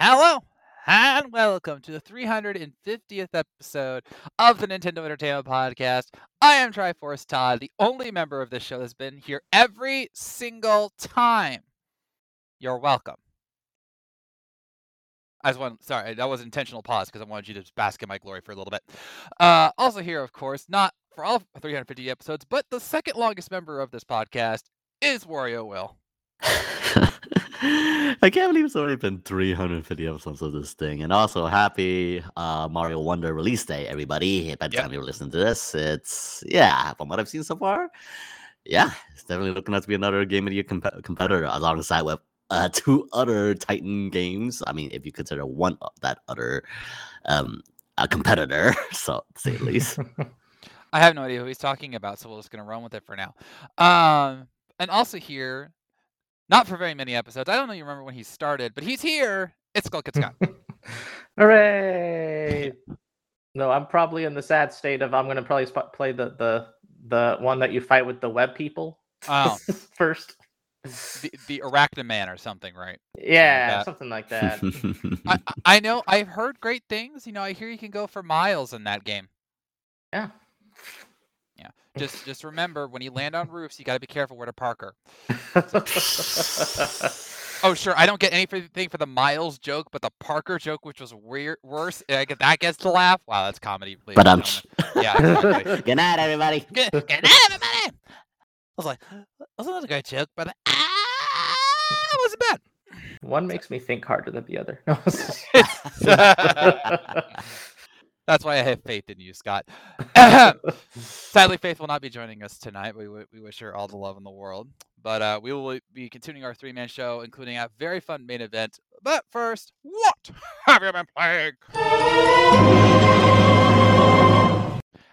Hello and welcome to the 350th episode of the Nintendo Entertainment Podcast. I am Triforce Todd, the only member of this show that's been here every single time. You're welcome. I just want, sorry, that was intentional pause because I wanted you to bask in my glory for a little bit. Uh, also, here, of course, not for all 350 episodes, but the second longest member of this podcast is Wario Will. I can't believe it's already been 350 episodes of this thing. And also, happy uh, Mario Wonder release day, everybody. By the Yep. time you're listening to this, it's, yeah, from what I've seen so far, yeah, it's definitely looking out to be another Game of the Year comp- competitor alongside with uh, two other Titan games. I mean, if you consider one of that other um, a competitor, so to say the least. I have no idea who he's talking about, so we're just gonna run with it for now. Um, and also here, not for very many episodes. I don't know you remember when he started, but he's here. It's Skull Kid Scott. Hooray! No, I'm probably in the sad state of I'm gonna probably sp- play the the the one that you fight with the web people Oh, first. the, the Arachnaman or something, right? Yeah, that. something like that. I, I I know I've heard great things. You know, I hear you can go for miles in that game. yeah. Just just remember when you land on roofs, you got to be careful where to park her. Oh, sure. I don't get anything for the Miles joke, but the Parker joke, which was weird, worse, I get that gets to laugh. Wow, that's comedy. ladies but and um, yeah, exactly. good night, everybody. Good, good night, everybody. I was like, that's not a great joke, but ah, it wasn't bad. One makes me think harder than the other. That's why I have faith in you, Scott. Sadly, Faith will not be joining us tonight. We, we wish her all the love in the world. But uh, we will be continuing our three man show, including a very fun main event. But first, what have you been playing?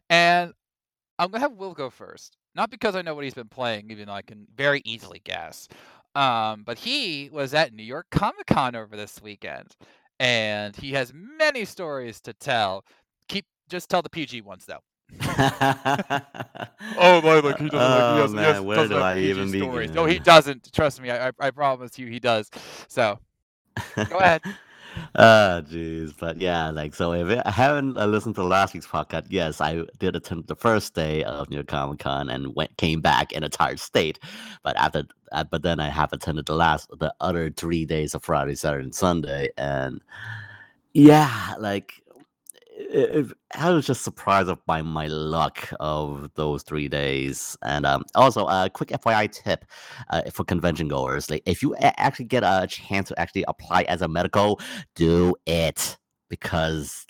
And I'm going to have Will go first. Not because I know what he's been playing, even though I can very easily guess. Um, but he was at New York Comic Con over this weekend. And he has many stories to tell. Keep just tell the PG ones though. oh my, like he doesn't. Oh, like, he has, he has where tons do of I PG even stories. begin? No, he doesn't. Trust me. I, I, I promise you, he does. So go ahead. Ah, jeez, but yeah, like so. If I haven't uh, listened to last week's podcast, yes, I did attend the first day of New York Comic Con and went came back in a tired state. But after, uh, but then I have attended the last, the other three days of Friday, Saturday, and Sunday, and yeah, like it, I was just surprised by my luck of those three days. And um, also, a quick FYI tip uh, for convention goers: like if you a- actually get a chance to actually apply as a medical, do it because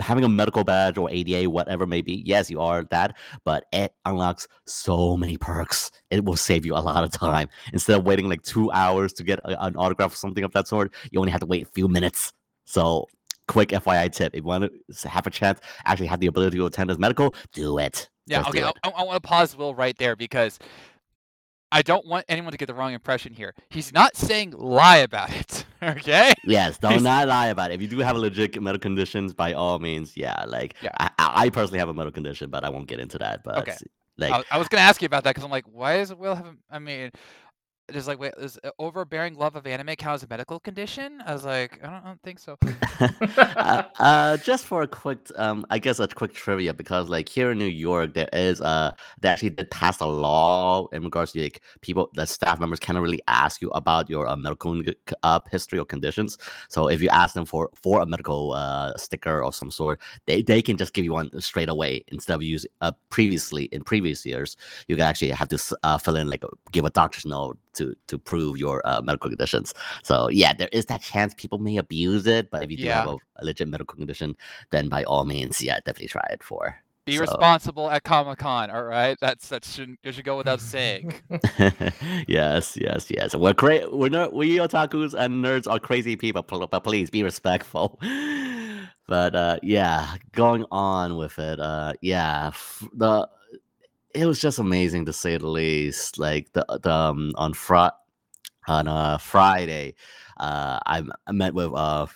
having a medical badge or ADA, whatever may be, yes, you are that, but it unlocks so many perks. It will save you a lot of time. Instead of waiting like two hours to get a- an autograph or something of that sort, you only have to wait a few minutes. So, quick FYI tip: if you want to have a chance, actually have the ability to attend as medical, do it. Yeah. Just okay. it. I, I want to pause Will right there because I don't want anyone to get the wrong impression here. He's not saying lie about it. Okay. Yes, don't He's- not lie about it. If you do have a legit medical conditions, by all means, yeah. Like, Yeah. I, I I personally have a medical condition, but I won't get into that. But Okay. like, I, I was going to ask you about that because I'm like, why does Will have? a- I mean, there's like, wait, is uh, overbearing love of anime count as a medical condition? I was like, I don't, I don't think so. uh, uh, just for a quick, um, I guess a quick trivia because like here in New York, there is uh, they actually did pass a law in regards to like people, the staff members cannot really ask you about your uh, medical uh, history or conditions. So if you ask them for for a medical uh sticker or some sort, they they can just give you one straight away instead of using uh previously in previous years you can actually have to uh, fill in like give a doctor's note to to prove your uh, medical conditions. So yeah, there is that chance people may abuse it, but if you do have Yeah. a, a legit medical condition, then by all means, yeah, definitely try it for. Be So- responsible at Comic Con. All right. That's that should should go without saying. yes, yes, yes. We're cra- We're not. We otakus and nerds are crazy people, but please be respectful. But uh, yeah, going on with it. Uh, yeah, f- the it was just amazing to say the least. Like the the um, on Fri on uh, Friday, uh, I, met with uh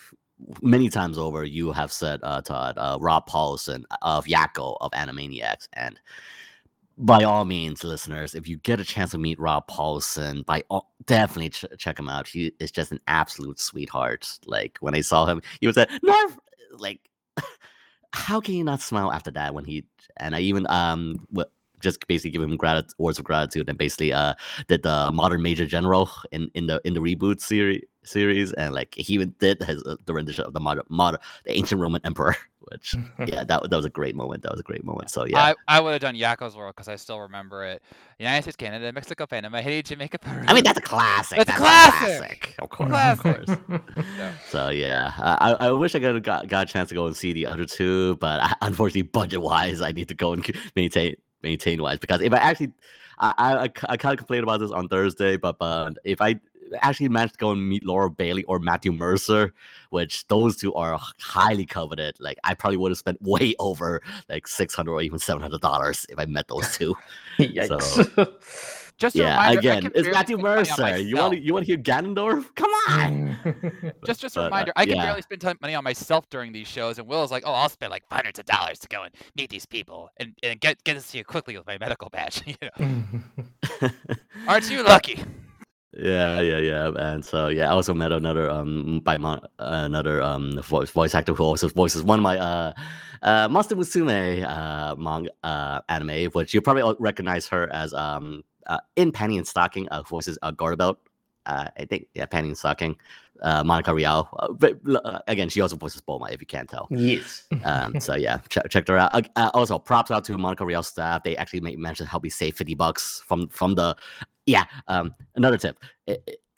many times over. You have said uh, Todd uh, Rob Paulsen of Yakko of Animaniacs, and by all means, listeners, if you get a chance to meet Rob Paulsen, by all, definitely ch- check him out. He is just an absolute sweetheart. Like when I saw him, he was at North. Like, how can you not smile after that when he and I even um what just basically give him grat- words of gratitude and basically uh did the modern major general in in the in the reboot series series and like he even did his uh, the rendition of the modern modern the ancient roman emperor which yeah that, that was a great moment that was a great moment so yeah I, I would have done Yakko's World because I still remember it. United States, Canada, Mexico, Panama, Haiti, Jamaica, Peru. I mean that's a classic That's a a classic! of course Classic. of course So yeah, I, I wish I could got, got a chance to go and see the other two, but I, unfortunately, budget wise, I need to go and maintain maintain wise because if I actually, I I, I kind of complained about this on Thursday, but but if I actually managed to go and meet Laura Bailey or Matthew Mercer, which those two are highly coveted, like I probably would have spent way over like six hundred or even seven hundred dollars if I met those two. Yikes. Just yeah, reminder, again, it's barely Matthew spend Mercer. You want to you want to hear Ganondorf? Come on. Just, just a But, uh, reminder, I can yeah. barely spend time, money on myself during these shows, and Will is like, "Oh, I'll spend like hundreds of dollars to go and meet these people and, and get get to see you quickly with my medical badge." you know, aren't you lucky? Yeah, yeah, yeah, and so yeah, I also met another um by mon- another um voice voice actor who also voices one of my uh uh Monster Musume uh manga uh anime, which you probably recognize her as um uh, in Panty and Stocking uh voices uh Garterbelt. Uh, I think yeah, Panty and Stocking, uh Monica Rial. Uh, but uh, again, she also voices Bulma if you can't tell. yes. Um, so yeah, check, check her out. Uh, uh, also, props out to Monica Rial staff. They actually made mention help me save fifty bucks from from the. Yeah. Um, another tip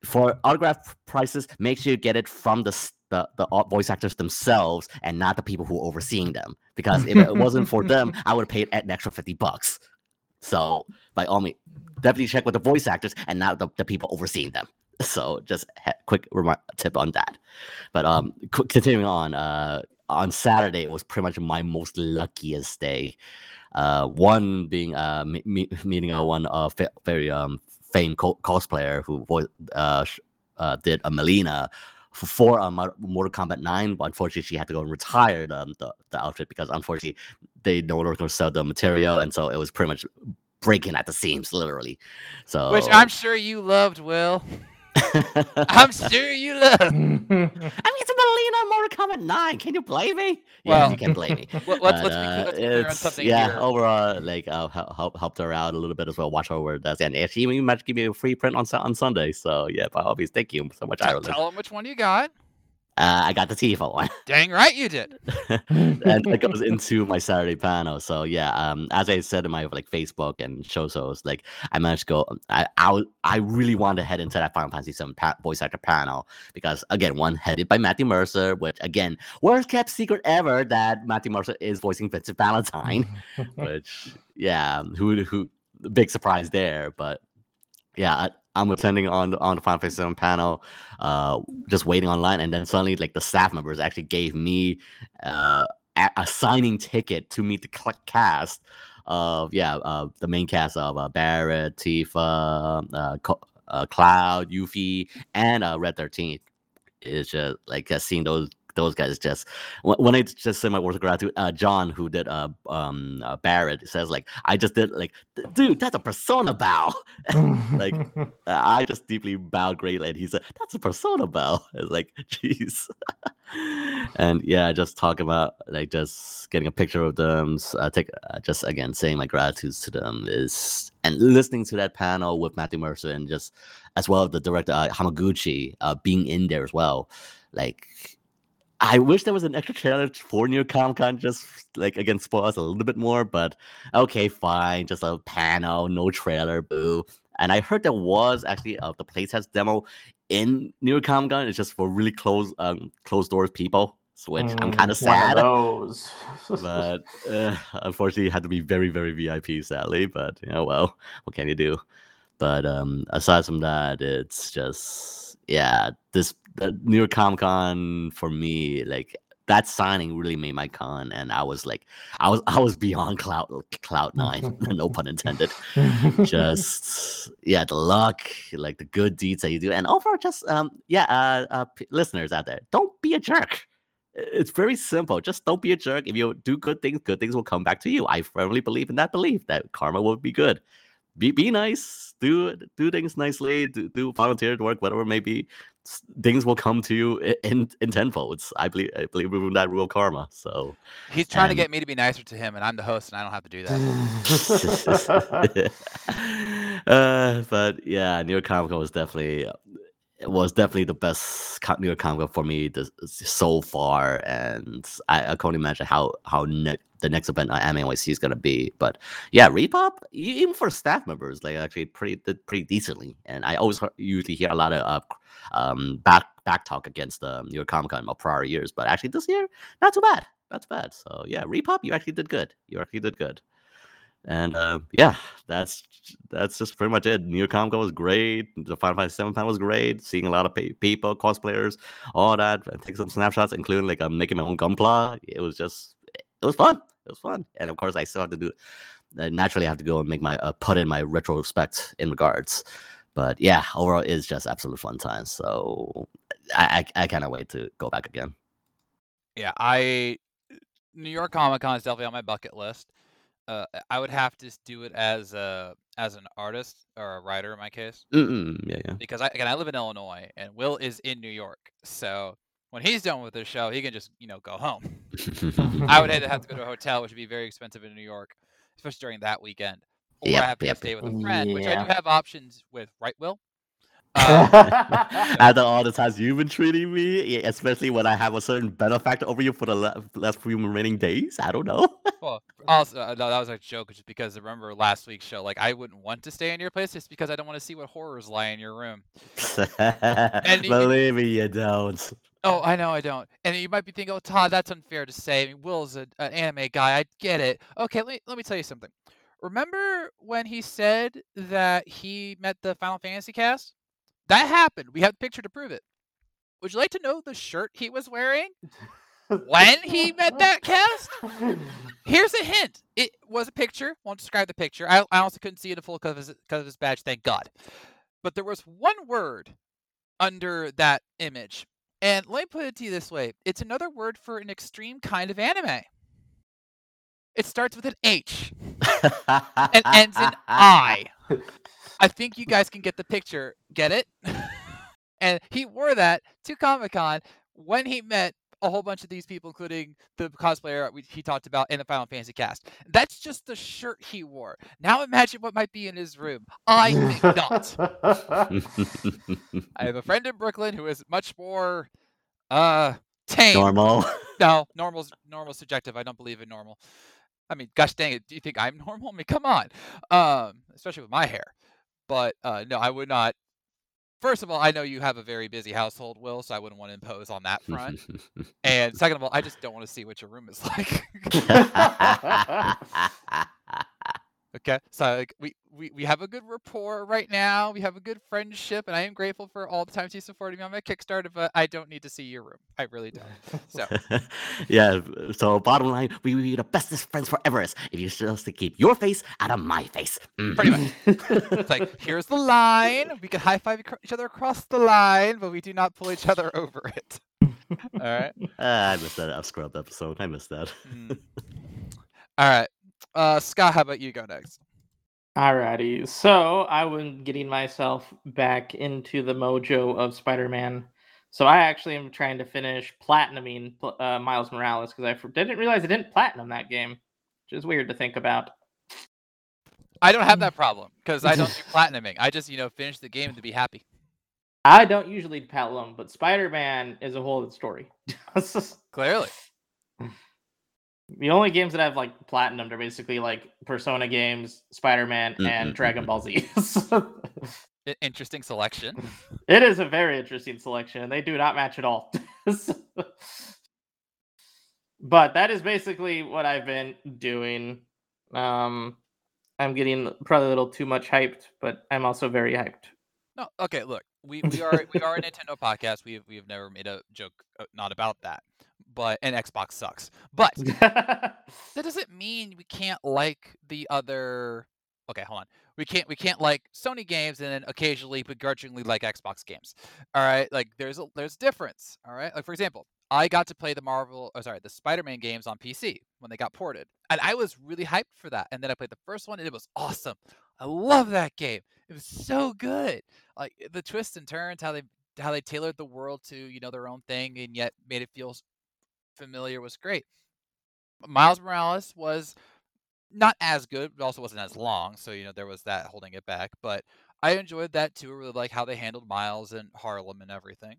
for autograph prices, make sure you get it from the the the voice actors themselves and not the people who are overseeing them. Because if it wasn't for them, I would have paid an extra fifty bucks. So by all means, definitely check with the voice actors and not the, the people overseeing them. So just a quick tip on that. But um, continuing on, uh, on Saturday it was pretty much my most luckiest day. Uh, one being uh me- me- meeting a one uh fa- very um famed co- cosplayer who uh, uh did a Mileena for, uh, Mo- Mortal Kombat Nine, but unfortunately she had to go and retire the the, the outfit because unfortunately they no longer sell the material, and so it was pretty much breaking at the seams, literally. So Which I'm sure you loved, Will. I'm sure you loved. I mean, it's a Mileena Mortal Kombat 9. Can you blame me? Yeah, Well, you can blame me. Let- Let's, But, let's, uh, let's on it's- something yeah, here. overall, like, uh, help, help, helped her out a little bit as well. Watch her where it does. And she even managed to give me a free print on on Sunday. So, yeah, by all means, thank you so much, Ireland. tell them which one you got. Uh, I got the Tifa one. Dang right you did. and that goes into my Saturday panel. So yeah, um, as I said in my like Facebook and show shows, like I managed to go. I I, I really wanted to head into that Final Fantasy VII pa- voice actor panel because again, one headed by Matthew Mercer, which again, worst kept secret ever that Matthew Mercer is voicing Vincent Valentine. which yeah, who who big surprise there, but yeah, I'm attending on the on the Final Fantasy VII panel, uh, just waiting online, and then suddenly like the staff members actually gave me uh, a, a signing ticket to meet the cast of yeah uh, the main cast of uh, Barret, Tifa, uh, Co- uh, Cloud, Yuffie, and uh, Red Thirteen. It's just like seeing those those guys just when, I just say my words of gratitude, uh, John who did uh um uh, Barret says like I just did like dude that's a persona bow. like uh, I just deeply bowed greatly, and he said, "That's a persona bow." It's like, jeez. and yeah, just talk about like just getting a picture of them. Uh, take uh, just again saying my gratitudes to them is and listening to that panel with Matthew Mercer and just as well the director uh, Hamaguchi uh, being in there as well. Like, I wish there was an extra trailer for New Comic Con just like again spoil us a little bit more, but okay, fine, just a panel, no trailer, boo. And I heard there was actually uh, the playtest demo in New Comic Con. It's just for really close, um, closed doors people, which I'm Mm, kind of sad. But uh, unfortunately, it had to be very, very VIP, sadly. But you know, well, what can you do? But um, aside from that, it's just yeah, this the New York Comic Con for me, like that signing really made my con, and I was like, I was I was beyond cloud cloud nine, no pun intended just yeah the luck like the good deeds that you do and overall just um yeah uh, uh p- listeners out there don't be a jerk it's very simple. Just don't be a jerk. If you do good things, good things will come back to you. I firmly believe in that belief that karma will be good. Be be nice. Do do things nicely. Do, do volunteer work, whatever it may be. Things will come to you in in tenfolds. I believe I believe in that rule of karma. So He's trying to get me to be nicer to him, and I'm the host, and I don't have to do that. uh, but yeah, New York Comic Con was definitely it was definitely the best New York Comic Con for me this, so far, and I, I can't imagine how how ne- the next event at NYC is gonna be. But yeah, ReedPop even for staff members, they actually pretty did pretty decently, and I always hear- usually hear a lot of uh, um back back talk against the New York Comic Con of prior years, but actually this year not too bad, not too bad. So yeah, ReedPop, you actually did good. You actually did good. And uh, yeah, that's that's just pretty much it. New York Comic Con was great. The Final Fantasy Seven fan was great. Seeing a lot of pe- people, cosplayers, all that. And take some snapshots, including like I'm making my own gunpla. It was just, it was fun. It was fun. And of course, I still have to do. I naturally have to go and make my uh, put in my retrospect in regards. But yeah, overall, it's just absolute fun time. So I I, I cannot wait to go back again. yeah, I New York Comic Con is definitely on my bucket list. Uh, I would have to do it as a as an artist or a writer in my case, Mm-mm, yeah, yeah. because I again I live in Illinois and Will is in New York, so when he's done with his show, he can just you know go home. I would have to, have to go to a hotel, which would be very expensive in New York, especially during that weekend. Or Yep, I have to go yep. stay with a friend, which I do have options with, right, Will? Uh, After all the times you've been treating me, especially when I have a certain benefactor over you for the la- last few remaining days, I don't know. well, also, uh, no, that was a joke, just because remember last week's show, like I wouldn't want to stay in your place just because I don't want to see what horrors lie in your room. you- Believe me, you don't. Oh, I know I don't. And you might be thinking, oh, Todd, that's unfair to say. I mean, Will's a, an anime guy. I get it. Okay, let me, let me tell you something. Remember when he said that he met the Final Fantasy cast? That happened. We have a picture to prove it. Would you like to know the shirt he was wearing when he met that cast? Here's a hint. It was a picture. Won't describe the picture. I, I also couldn't see it in full because of, of his badge. Thank God. But there was one word under that image. And let me put it to you this way it's another word for an extreme kind of anime. It starts with an H and ends in I. I think you guys can get the picture. Get it? and he wore that to Comic Con when he met a whole bunch of these people, including the cosplayer we, he talked about in the Final Fantasy cast. That's just the shirt he wore. Now imagine what might be in his room. I think not. I have a friend in Brooklyn who is much more uh tame. Normal. No, normal's normal's subjective. I don't believe in normal. I mean, gosh dang it, do you think I'm normal? I mean, come on. Um, especially with my hair. But uh no, I would not First of all, I know you have a very busy household, Will, so I wouldn't want to impose on that front. and second of all, I just don't want to see what your room is like. okay, so like, we, we we have a good rapport right now. We have a good friendship, and I am grateful for all the times you supported me on my Kickstarter. But I don't need to see your room. I really don't. So yeah. So bottom line, we will be the bestest friends forever if you just to keep your face out of my face. Mhm. Pretty much. it's like here's the line. We can high five each other across the line, but we do not pull each other over it. All right. Ah, I missed that up scrubbed episode. I missed that. Mm. All right. Uh, Scott, how about you go next? Alrighty, so I was getting myself back into the mojo of Spider-Man. So I actually am trying to finish platinuming uh, Miles Morales because I didn't realize I didn't platinum that game, which is weird to think about. I don't have that problem because I don't do platinuming. I just, you know, finish the game to be happy. I don't usually platinum, but Spider-Man is a whole other story. Clearly. The only games that I've like platinumed are basically like Persona games, Spider-Man, Mm, and mm, Dragon Ball Z. I- interesting selection. It is a very interesting selection. They do not match at all. but that is basically what I've been doing. Um, I'm getting probably a little too much hyped, but I'm also very hyped. No, okay. Look, we, we are we are a Nintendo podcast. We have, we have never made a joke uh, not about that. But and Xbox sucks. But that doesn't mean we can't like the other. Okay, hold on. we can't we can't like Sony games and then occasionally begrudgingly like Xbox games. All right, like there's a there's a difference. All right, like for example, I got to play the Marvel, oh, sorry, the Spider-Man games on PC when they got ported, and I was really hyped for that. And then I played the first one, and it was awesome. I love that game. It was so good. Like the twists and turns, how they how they tailored the world to you know their own thing, and yet made it feel familiar was great. Miles Morales was not as good, but also wasn't as long. So you know there was that holding it back. But I enjoyed that too. I really like how they handled Miles and Harlem and everything.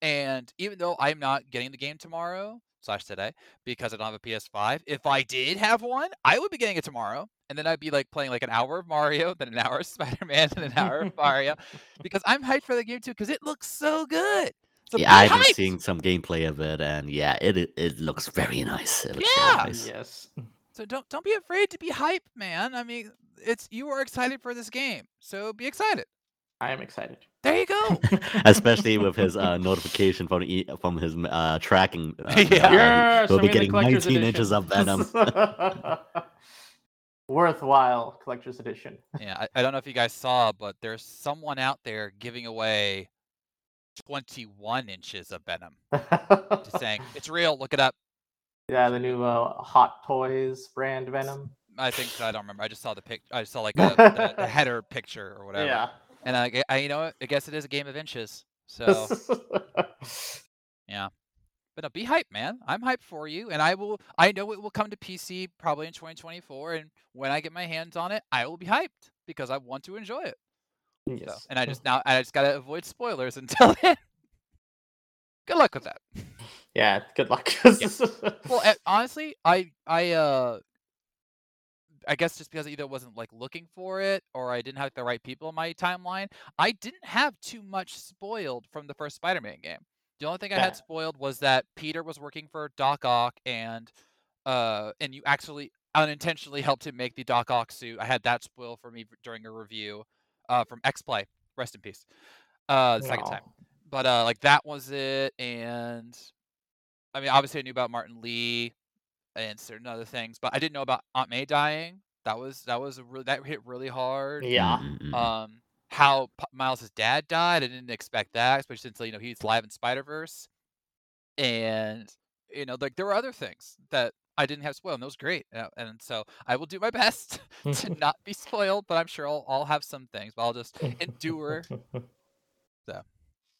And even though I'm not getting the game tomorrow slash today because I don't have a PS5, if I did have one, I would be getting it tomorrow. And then I'd be like playing like an hour of Mario, then an hour of Spider Man, and an hour of Mario because I'm hyped for the game too because it looks so good. So yeah, I've been seeing some gameplay of it, and yeah, it it, it looks very nice. It looks Yeah. very nice. Yes. So don't don't be afraid to be hyped, man. I mean, it's you are excited for this game, so be excited. I am excited. There you go. Especially with his uh, notification from e- from his uh, tracking. Uh, Yeah. Yes, we'll I be getting collector's 19 inches of edition. venom. Worthwhile collector's edition. yeah, I, I don't know if you guys saw, but there's someone out there giving away 21 inches of venom. Just saying, it's real. Look it up. yeah, the new uh, Hot Toys brand Venom. I think I don't remember. I just saw the pic. I saw like a, the, the header picture or whatever. Yeah. And I, I, you know? I guess it is a game of inches. So, yeah. but no, be hyped, man. I'm hyped for you, and I will. I know it will come to PC probably in 2024, and when I get my hands on it, I will be hyped because I want to enjoy it. So, and I just now I just gotta avoid spoilers until then. Good luck with that. Yeah, good luck. Well, eh, honestly, I I uh I guess just because I either wasn't like looking for it or I didn't have the right people in my timeline, I didn't have too much spoiled from the first Spider-Man game. The only thing I Yeah. had spoiled was that Peter was working for Doc Ock and uh and you actually unintentionally helped him make the Doc Ock suit. I had that spoil for me during a review uh from X-Play. Rest in peace. Uh the second time but uh like that was it and i mean obviously i knew about Martin Li and certain other things but i didn't know about aunt may dying that was that was a really that hit really hard Yeah. Um how P- miles' dad died i didn't expect that especially since you know he's live in spider-verse and you know like there were other things that i didn't have spoiled and that was great uh, and so i will do my best to not be spoiled but i'm sure i'll, I'll have some things but i'll just endure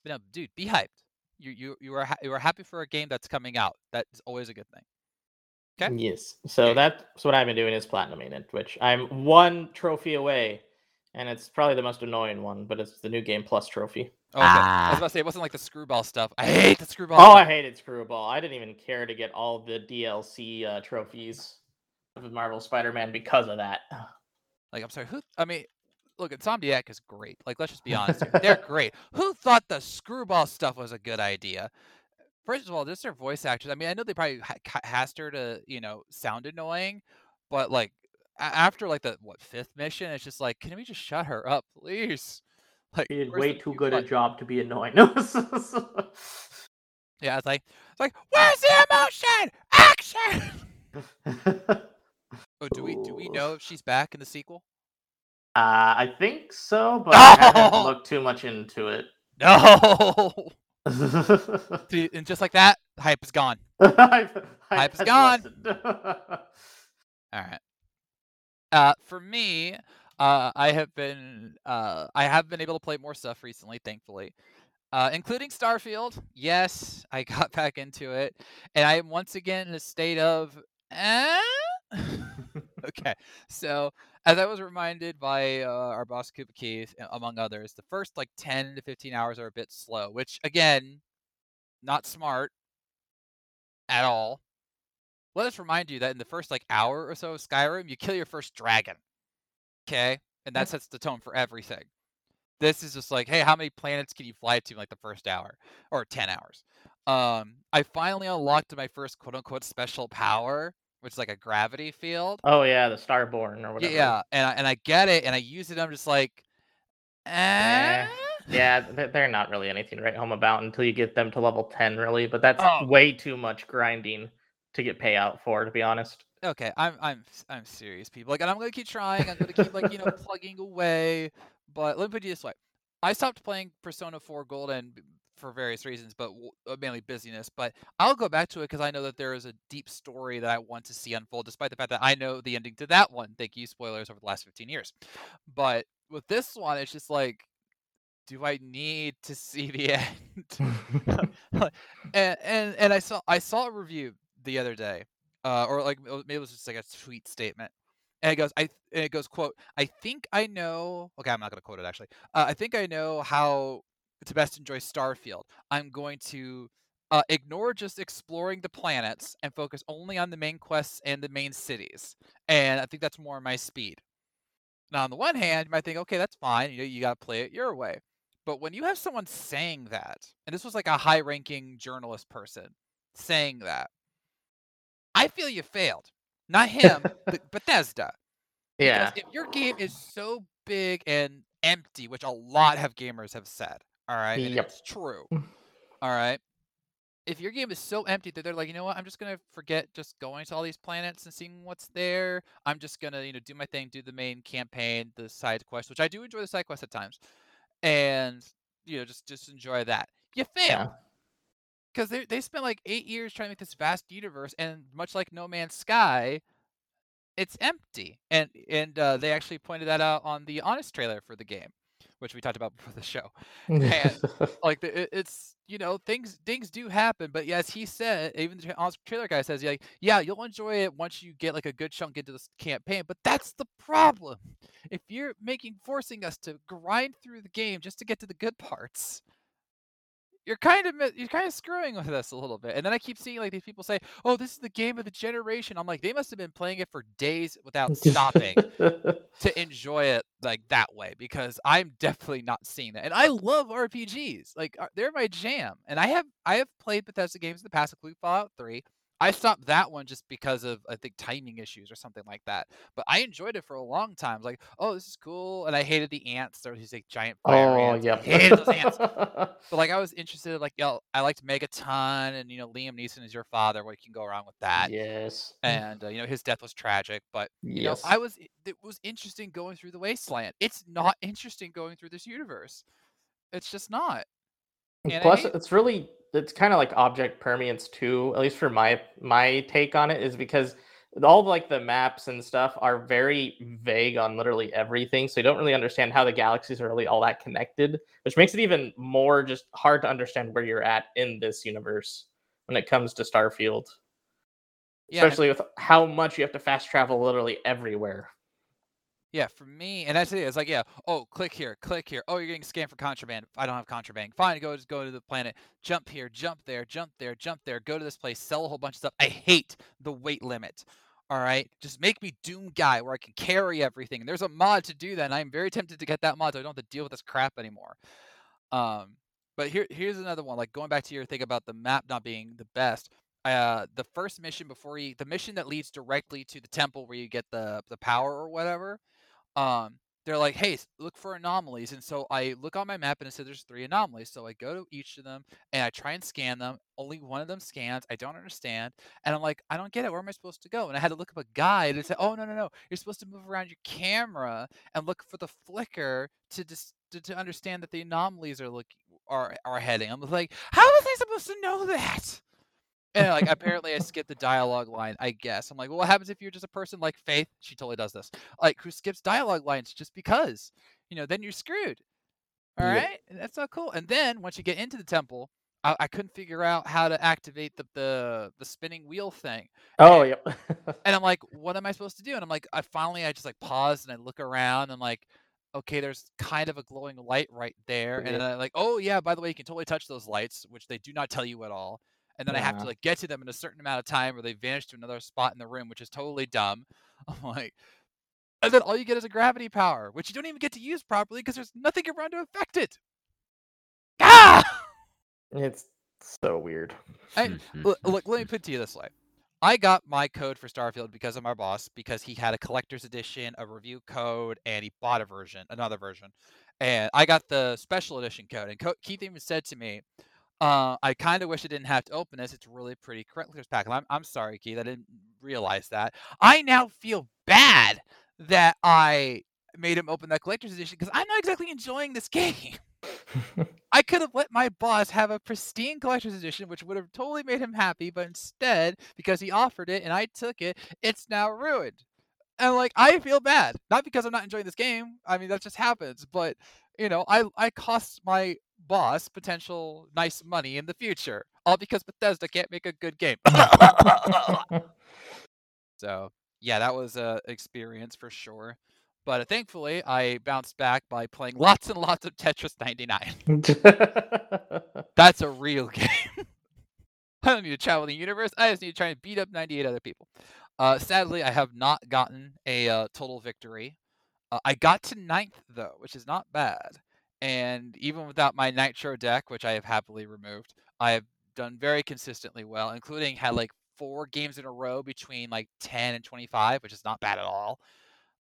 but no, dude, be hyped. You you you are ha- you are happy for a game that's coming out. That's always a good thing. Okay. Yes. So Okay. that's what I've been doing is platinuming it, which I'm one trophy away, and it's probably the most annoying one, but it's the new game plus trophy. Oh, okay. I was Ah. about to say it wasn't like the screwball stuff. I hate the screwball. Oh, I hated Screwball. I didn't even care to get all the DLC uh, trophies of Marvel Spider-Man because of that. Like I'm sorry. Who? I mean, look, Insomniac is great. Like let's just be honest. Here. They're great. Who thought the screwball stuff was a good idea? First of all, just their voice actors. I mean, I know they probably ha- ca- asked her to, you know, sound annoying, but like a- after like the what fifth mission, it's just like, can we just shut her up, please? Like, she did way too good a job to be annoying. Yeah, it's like it's like where's the emotion? Action! Oh, do we do we know if she's back in the sequel? Uh, I think so, but I haven't No! looked too much into it. No. See, and just like that, hype is gone. Hype, Hype is gone. All right. Uh, for me, uh, I have been uh, I have been able to play more stuff recently, thankfully, uh, including Starfield. Yes, I got back into it, and I am once again in a state of. Eh? okay, so as I was reminded by uh, our boss Koopa Keith, among others, the first like ten to fifteen hours are a bit slow, which again, not smart at all. Let us remind you that in the first like hour or so of Skyrim, you kill your first dragon. Okay, and that sets the tone for everything. This is just like, hey, how many planets can you fly to in like the first hour or ten hours? Um, I finally unlocked my first quote unquote special power, which is like a gravity field. oh yeah, the Starborn or whatever. Yeah, and I, and I get it, and I use it. I'm just like, eh? Yeah, they're, they're not really anything to write home about until you get them to level 10, really. But that's Oh. way too much grinding to get payout for, to be honest. okay, I'm I'm I'm serious, people. Like, and I'm gonna keep trying. I'm gonna keep like you know plugging away. But let me put it this way: I stopped playing Persona 4 Golden for various reasons, but uh, mainly busyness. But I'll go back to it because I know that there is a deep story that I want to see unfold, despite the fact that I know the ending to that one. Thank you, spoilers over the last 15 years. But with this one, it's just like, do I need to see the end? and, and and I saw I saw a review the other day, uh, or like maybe it was just like a tweet statement, and it goes, I it goes, quote, I think I know. Okay, I'm not gonna quote it actually. Uh, I think I know how to best enjoy Starfield. I'm going to uh, ignore just exploring the planets and focus only on the main quests and the main cities. And I think that's more my speed. Now, on the one hand, you might think, okay, that's fine. You know, you got to play it your way. But when you have someone saying that, and this was like a high-ranking journalist person saying that, I feel you failed. Not him, but Bethesda. Yeah. Because if your game is so big and empty, which a lot of gamers have said, all right, and Yep. it's true. Mm. All right. If your game is so empty that they're like, you know what, I'm just gonna forget just going to all these planets and seeing what's there. I'm just gonna, you know, do my thing, do the main campaign, the side quest, which I do enjoy the side quest at times, and you know, just just enjoy that. You fail Yeah. Because they they spent like eight years trying to make this vast universe, and much like No Man's Sky, it's empty. And and uh, they actually pointed that out on the Honest trailer for the game, which we talked about before the show. And like the, it, it's you know things things do happen, but as he said, even the Honest trailer guy says, like yeah, you'll enjoy it once you get like a good chunk into this campaign. But that's the problem. If you're making forcing us to grind through the game just to get to the good parts you're kind of you're kind of screwing with us a little bit. And then I keep seeing like these people say, "Oh, this is the game of the generation." I'm like, they must have been playing it for days without stopping to enjoy it like that way because I'm definitely not seeing that. And I love RPGs. Like uh, they're my jam. And I have I have played Bethesda games in the past, including Fallout 3. I stopped that one just because of I think timing issues or something like that. But I enjoyed it for a long time. Like, oh, this is cool. And I hated the ants. There was these like giant fire oh, ants. yep. I hated those ants. But like I was interested, like yo, I liked Megaton, and you know Liam Neeson is your father. What you can go wrong with that, yes. and uh, you know his death was tragic. But you know yes. I was it was interesting going through the wasteland. It's not interesting going through this universe. It's just not. And Plus, it's really it's kind of like object permanence too. At least for my my take on it is because all of, like the maps and stuff are very vague on literally everything, so you don't really understand how the galaxies are really all that connected, which makes it even more just hard to understand where you're at in this universe when it comes to Starfield. Yeah, Especially with how much you have to fast travel literally everywhere. Yeah, for me, and that's it. It's like, yeah, oh, click here, click here. Oh, you're getting scanned for contraband. I don't have contraband. Fine, go just go to the planet. Jump here, jump there, jump there, jump there. Go to this place, sell a whole bunch of stuff. I hate the weight limit. All right, just make me Doom guy where I can carry everything. And there's a mod to do that, and I'm very tempted to get that mod so I don't have to deal with this crap anymore. Um, but here, here's another one. Like going back to your thing about the map not being the best. Uh, the first mission before you, the mission that leads directly to the temple where you get the the power or whatever um they're like hey look for anomalies. And so i look on my map and it says there's three anomalies. So i go to each of them and i try and scan them. Only one of them scans. I don't understand. And i'm like i don't get it. Where am i supposed to go? And i had to look up a guide and say oh no no no. You're supposed to move around your camera and look for the flicker to just to, to understand that the anomalies are look are are heading. I'm like how was i supposed to know that and like apparently I skipped the dialogue line, I guess. I'm like, well, what happens if you're just a person like Faith? She totally does this. Like who skips dialogue lines just because? You know, then you're screwed. All right, that's not cool. And then once you get into the temple, I, I couldn't figure out how to activate the, the the spinning wheel thing. Oh, And- yep. And I'm like, what am I supposed to do? And I'm like, I finally I just like pause and I look around and like, okay, there's kind of a glowing light right there. And I like, oh yeah, by the way, you can totally touch those lights, which they do not tell you at all. And then I have to like get to them in a certain amount of time or they vanish to another spot in the room, which is totally dumb. I'm like, and then all you get is a gravity power, which you don't even get to use properly because there's nothing around to affect it. Ah! it's so weird. I- Look, look, let me put it to you this way. I got my code for Starfield because of my boss, because he had a collector's edition, a review code, and he bought a version, another version. And I got the special edition code. And Co- Keith even said to me, uh, I kind of wish I didn't have to open this. It's really pretty collector's pack. I'm, I'm sorry, Keith. I didn't realize that. I now feel bad that I made him open that collector's edition because I'm not exactly enjoying this game. I could have let my boss have a pristine collector's edition, which would have totally made him happy, but instead, because he offered it and I took it, it's now ruined. And like I feel bad, not because I'm not enjoying this game. I mean that just happens, but you know, I I cost my boss potential nice money in the future, all because Bethesda can't make a good game. so yeah, that was a experience for sure. But thankfully, I bounced back by playing lots and lots of Tetris 99. That's a real game. I don't need to travel the universe. I just need to try and beat up 98 other people. Uh, sadly, I have not gotten a uh, total victory. Uh, I got to ninth though, which is not bad. And even without my Nitro deck, which I have happily removed, I have done very consistently well, including had like four games in a row between like 10 and 25, which is not bad at all.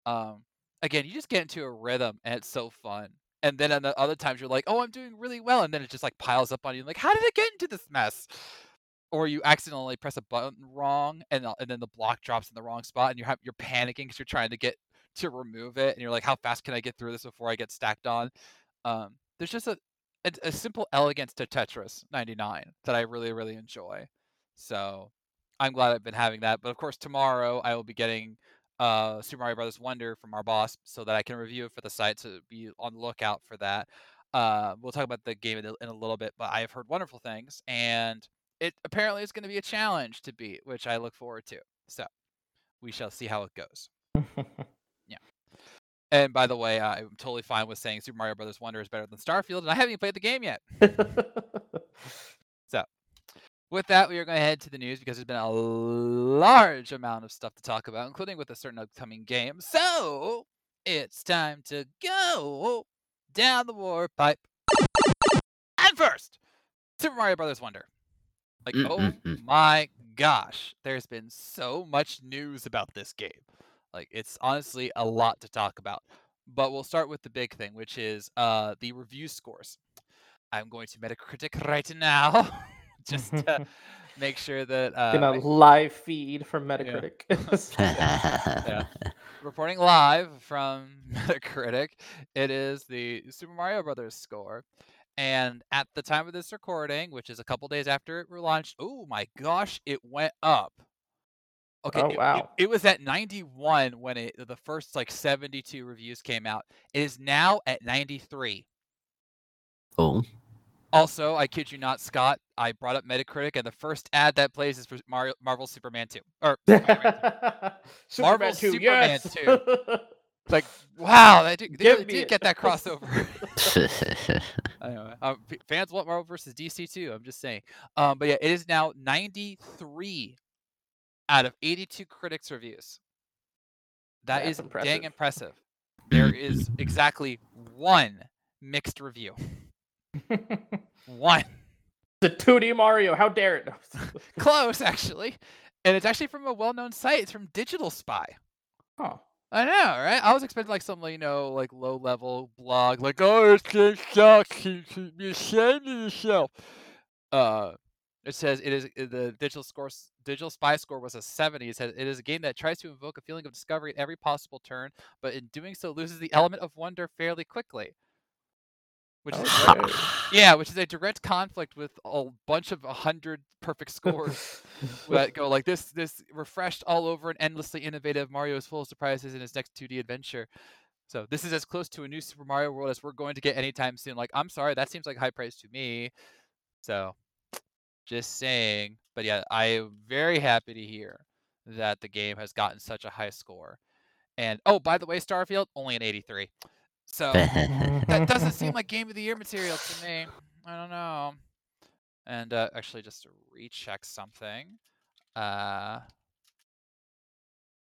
Um, again, you just get into a rhythm and it's so fun. And then at the other times you're like, oh, I'm doing really well. And then it just like piles up on you. Like, how did it get into this mess? Or you accidentally press a button wrong and, and then the block drops in the wrong spot and you're, you're panicking because you're trying to get to remove it. And you're like, how fast can I get through this before I get stacked on? Um, there's just a, a, a simple elegance to Tetris 99 that I really, really enjoy. So I'm glad I've been having that. But of course, tomorrow I will be getting uh, Super Mario Brothers Wonder from our boss so that I can review it for the site. So be on the lookout for that. Uh, we'll talk about the game in a, in a little bit, but I have heard wonderful things, and it apparently is going to be a challenge to beat, which I look forward to. So we shall see how it goes. And by the way, I'm totally fine with saying Super Mario Brothers Wonder is better than Starfield, and I haven't even played the game yet. so with that, we are going to head to the news because there's been a large amount of stuff to talk about, including with a certain upcoming game. So it's time to go down the war pipe. And first, Super Mario Brothers Wonder. Like, mm, oh mm, mm. my gosh, there's been so much news about this game. Like, it's honestly a lot to talk about. But we'll start with the big thing, which is uh, the review scores. I'm going to Metacritic right now. just to make sure that uh, in a live feed from Metacritic. Yeah. yeah. Reporting live from Metacritic, it is the Super Mario Brothers score. And at the time of this recording, which is a couple days after it launched, oh my gosh, it went up. Okay, oh, it, wow. it, it was at 91 when it the first like 72 reviews came out. It is now at 93. Oh. Also, I kid you not, Scott. I brought up Metacritic, and the first ad that plays is for Mario, Marvel Superman 2. Or Superman Marvel 2, Superman yes. 2. It's like, wow, they, did, they really did get that crossover. anyway, um, fans want Marvel versus DC too. I'm just saying. Um, but yeah, it is now 93 out of 82 critics reviews. That That's is impressive. dang impressive. There is exactly one mixed review. One. the 2D Mario, how dare it? Close, actually. And it's actually from a well-known site. It's from Digital Spy. oh. I know, right? I was expecting like some, you know, like low-level blog, like, "Oh, it's just sucks. You should be ashamed of yourself." Uh, it says it is uh, the digital score. Digital Spy score was a 70. It says it is a game that tries to invoke a feeling of discovery at every possible turn, but in doing so loses the element of wonder fairly quickly. Which is Okay. Yeah, which is a direct conflict with a bunch of 100 perfect scores that go like this this refreshed all over and endlessly innovative Mario is full of surprises in his next 2D adventure. So this is as close to a new Super Mario World as we're going to get anytime soon. Like, I'm sorry, that seems like high praise to me. So just saying. But yeah, I am very happy to hear that the game has gotten such a high score. And oh, by the way, Starfield only an 83. So that doesn't seem like game of the year material to me. I don't know. And uh, actually, just to recheck something, uh,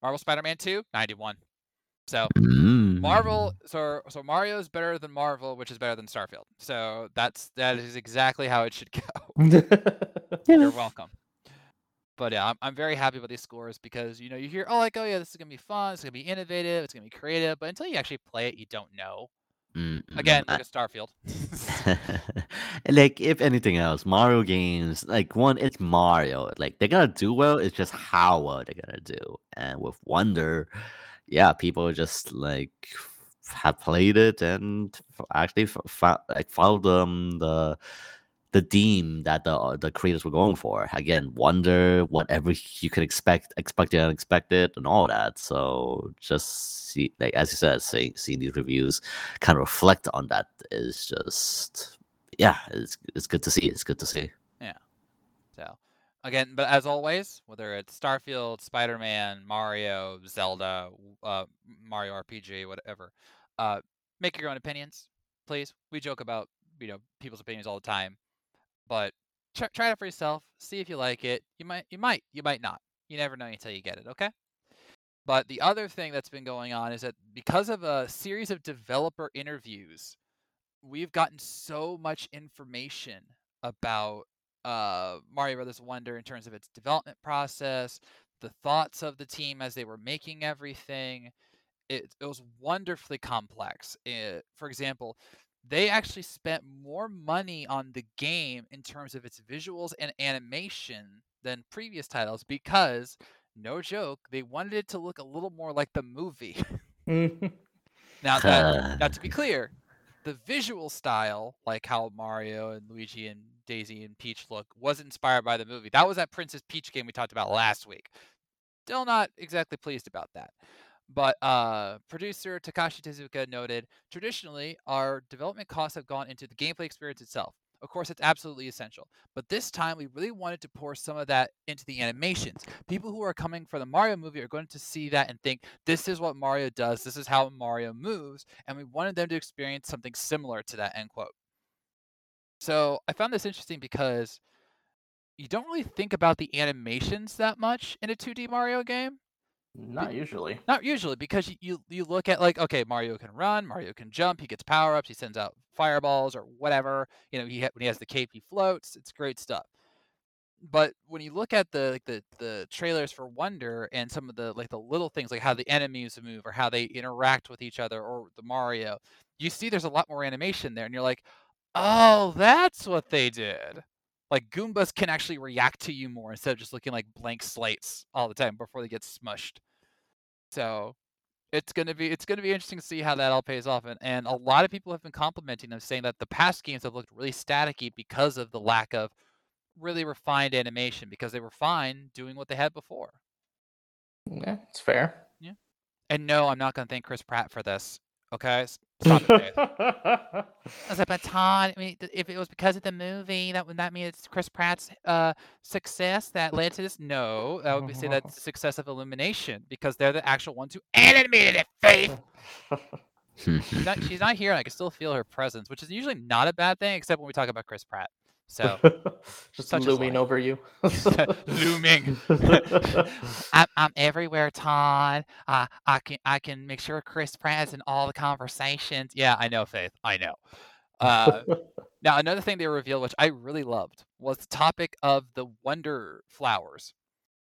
Marvel Spider-Man 2, 91. So Mm. Marvel, so so Mario is better than Marvel, which is better than Starfield. So that's that is exactly how it should go. You're welcome. But yeah, I'm, I'm very happy with these scores because you know you hear oh like oh yeah this is gonna be fun, it's gonna be innovative, it's gonna be creative, but until you actually play it, you don't know. Mm, mm, Again, like at Starfield. like if anything else, Mario games, like one, it's Mario. Like they're gonna do well. It's just how well they're gonna do. And with Wonder, yeah, people just like have played it and actually f- fo- like followed um, the the theme that the uh, the creators were going for. Again, wonder, whatever you could expect, expected, unexpected, and all that. So just see, like as you said, seeing seeing these reviews kind of reflect on that is just yeah, it's it's good to see. It's good to see. Yeah. So, again, but as always, whether it's Starfield, Spider Man, Mario, Zelda, uh, Mario RPG, whatever, uh, make your own opinions, please. We joke about you know people's opinions all the time, but try, try it for yourself. See if you like it. You might, you might, you might not. You never know until you get it. Okay. But the other thing that's been going on is that because of a series of developer interviews, we've gotten so much information about uh, Mario Brothers Wonder in terms of its development process, the thoughts of the team as they were making everything. It, it was wonderfully complex. It, for example, they actually spent more money on the game in terms of its visuals and animation than previous titles because, no joke, they wanted it to look a little more like the movie. Mm-hmm. now, that, now to be clear, the visual style, like how Mario and Luigi and Daisy and Peach look, was inspired by the movie. That was that Princess Peach game we talked about last week. Still not exactly pleased about that. But uh, producer Takashi Tezuka noted traditionally, our development costs have gone into the gameplay experience itself. Of course, it's absolutely essential. But this time, we really wanted to pour some of that into the animations. People who are coming for the Mario movie are going to see that and think, this is what Mario does, this is how Mario moves. And we wanted them to experience something similar to that, end quote. So I found this interesting because you don't really think about the animations that much in a 2D Mario game. Not usually. Not usually, because you, you you look at like okay, Mario can run, Mario can jump, he gets power ups, he sends out fireballs or whatever. You know, he ha- when he has the cape, he floats. It's great stuff. But when you look at the like the the trailers for Wonder and some of the like the little things like how the enemies move or how they interact with each other or the Mario, you see there's a lot more animation there, and you're like, oh, that's what they did. Like Goombas can actually react to you more instead of just looking like blank slates all the time before they get smushed. So it's gonna be it's gonna be interesting to see how that all pays off. And and a lot of people have been complimenting them, saying that the past games have looked really staticky because of the lack of really refined animation because they were fine doing what they had before. Yeah, it's fair. Yeah. And no, I'm not gonna thank Chris Pratt for this. Okay, stop it. I but Todd, I mean, if it was because of the movie, that would that mean it's Chris Pratt's uh, success that led to this? No, that would be say that's the success of Illumination because they're the actual ones who animated it. Faith. She's not, she's not here, and I can still feel her presence, which is usually not a bad thing, except when we talk about Chris Pratt. So Just looming over you. looming. I'm, I'm everywhere, Todd. Uh, I can I can make sure Chris Pratt's in all the conversations. Yeah, I know, Faith. I know. Uh, now, another thing they revealed, which I really loved, was the topic of the Wonder Flowers.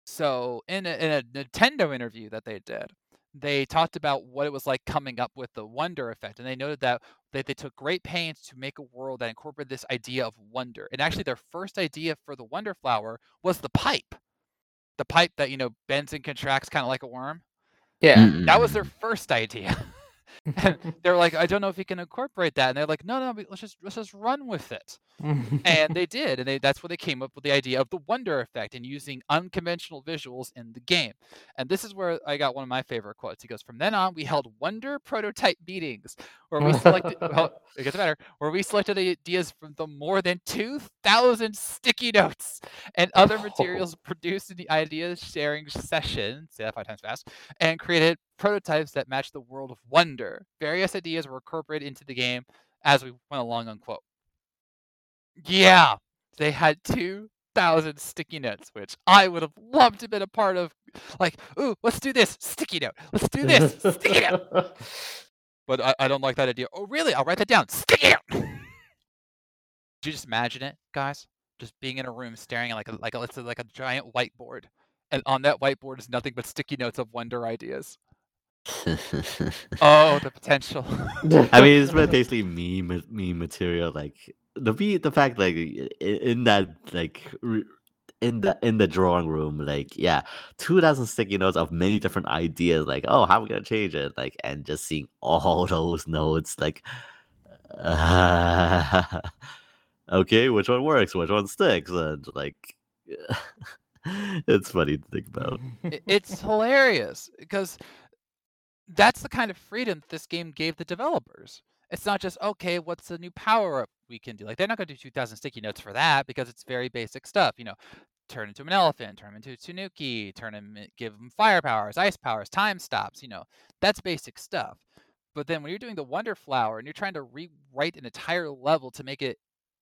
So, in a, in a Nintendo interview that they did, they talked about what it was like coming up with the wonder effect, and they noted that that they took great pains to make a world that incorporated this idea of wonder. And actually, their first idea for the Wonder Flower was the pipe, the pipe that you know bends and contracts kind of like a worm. yeah. That was their first idea. And they were like, I don't know if you can incorporate that. And they're like, no, no, let's just let's just run with it. And they did, and they, that's where they came up with the idea of the wonder effect and using unconventional visuals in the game. And this is where I got one of my favorite quotes. He goes, "From then on, we held wonder prototype meetings where we selected. well, it gets better. Where we selected ideas from the more than two thousand sticky notes and other materials produced in the idea sharing session. Say that five times fast. And created prototypes that match the world of wonder. Various ideas were incorporated into the game as we went along. Unquote. Yeah, they had 2,000 sticky notes, which I would have loved to have been a part of. Like, ooh, let's do this, sticky note. Let's do this, sticky note. But I, I don't like that idea. Oh, really? I'll write that down. Sticky note. Did you just imagine it, guys? Just being in a room staring at like a, like a, let's say like a giant whiteboard, and on that whiteboard is nothing but sticky notes of wonder ideas. Oh, the potential. I mean, it's basically meme meme material. Like the the fact like in that like re- in the in the drawing room like yeah 2000 sticky notes of many different ideas like oh how are we gonna change it like and just seeing all those notes like uh, okay which one works which one sticks and like it's funny to think about it's hilarious because that's the kind of freedom this game gave the developers. It's not just okay, what's the new power up we can do? Like they're not going to do 2,000 sticky notes for that because it's very basic stuff. You know, turn into an elephant, turn him into a Tanuki, turn him, give him fire powers, ice powers, time stops. You know, that's basic stuff. But then when you're doing the Wonder Flower and you're trying to rewrite an entire level to make it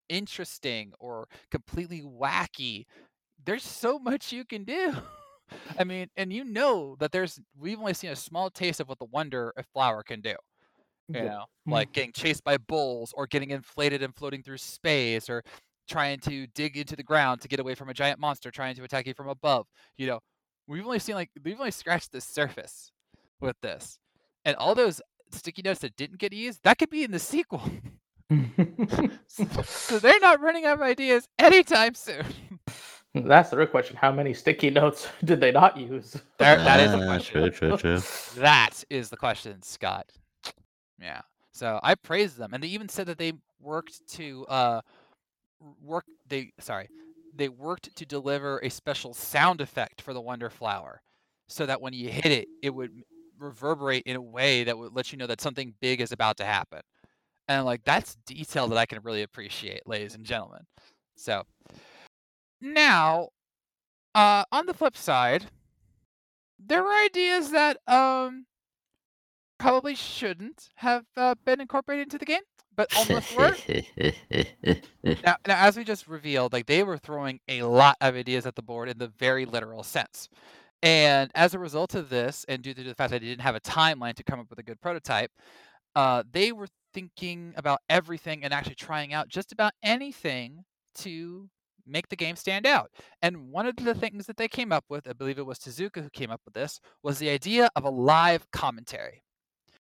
interesting or completely wacky, there's so much you can do. I mean, and you know that there's we've only seen a small taste of what the wonder of flower can do. You Yeah. know, Mm. like getting chased by bulls or getting inflated and floating through space or trying to dig into the ground to get away from a giant monster trying to attack you from above. You know, we've only seen like we've only scratched the surface with this. And all those sticky notes that didn't get used, that could be in the sequel. so they're not running out of ideas anytime soon. That's the real question. How many sticky notes did they not use? There, that is a Ah, question. true true true That is the question, Scott. Yeah. So I praise them, and they even said that they worked to uh work. They sorry, they worked to deliver a special sound effect for the Wonder Flower, so that when you hit it, it would reverberate in a way that would let you know that something big is about to happen. And like that's detail that I can really appreciate, ladies and gentlemen. So now, uh, on the flip side, there were ideas that um probably shouldn't have uh, been incorporated into the game, but almost were. Now, now, as we just revealed, like they were throwing a lot of ideas at the board in the very literal sense. And as a result of this, and due to the fact that they didn't have a timeline to come up with a good prototype, uh, they were thinking about everything and actually trying out just about anything to make the game stand out. And one of the things that they came up with, I believe it was Tezuka who came up with this, was the idea of a live commentary.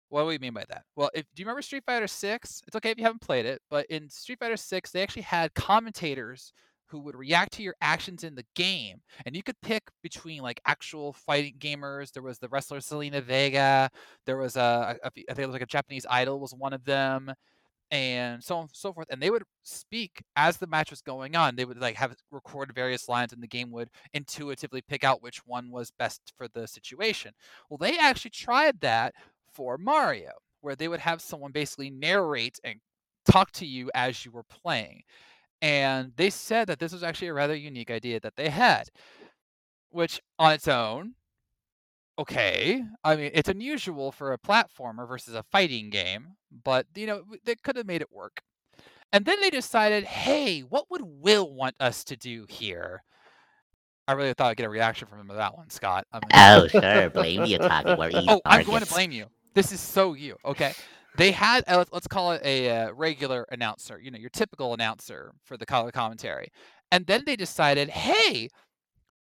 What do we mean by that? Well, if do you remember Street Fighter 6? It's okay if you haven't played it, but in Street Fighter 6, they actually had commentators who would react to your actions in the game. And you could pick between like actual fighting gamers. There was the wrestler Zelina Vega. There was a, a- I think it was like a Japanese idol was one of them, and so on and so forth. And they would speak as the match was going on. They would like have record various lines, and the game would intuitively pick out which one was best for the situation. Well, they actually tried that for Mario, where they would have someone basically narrate and talk to you as you were playing. And they said that this was actually a rather unique idea that they had, which on its own, okay. I mean, it's unusual for a platformer versus a fighting game, but you know, they could have made it work. And then they decided, hey, what would Will want us to do here? I really thought I'd get a reaction from him to that one, Scott. I'm gonna- oh sure blame where each Oh, I'm going to blame you. This is so you. Okay. They had, uh, let's- call it a uh, regular announcer, you know, your typical announcer for the color commentary. And then they decided, hey,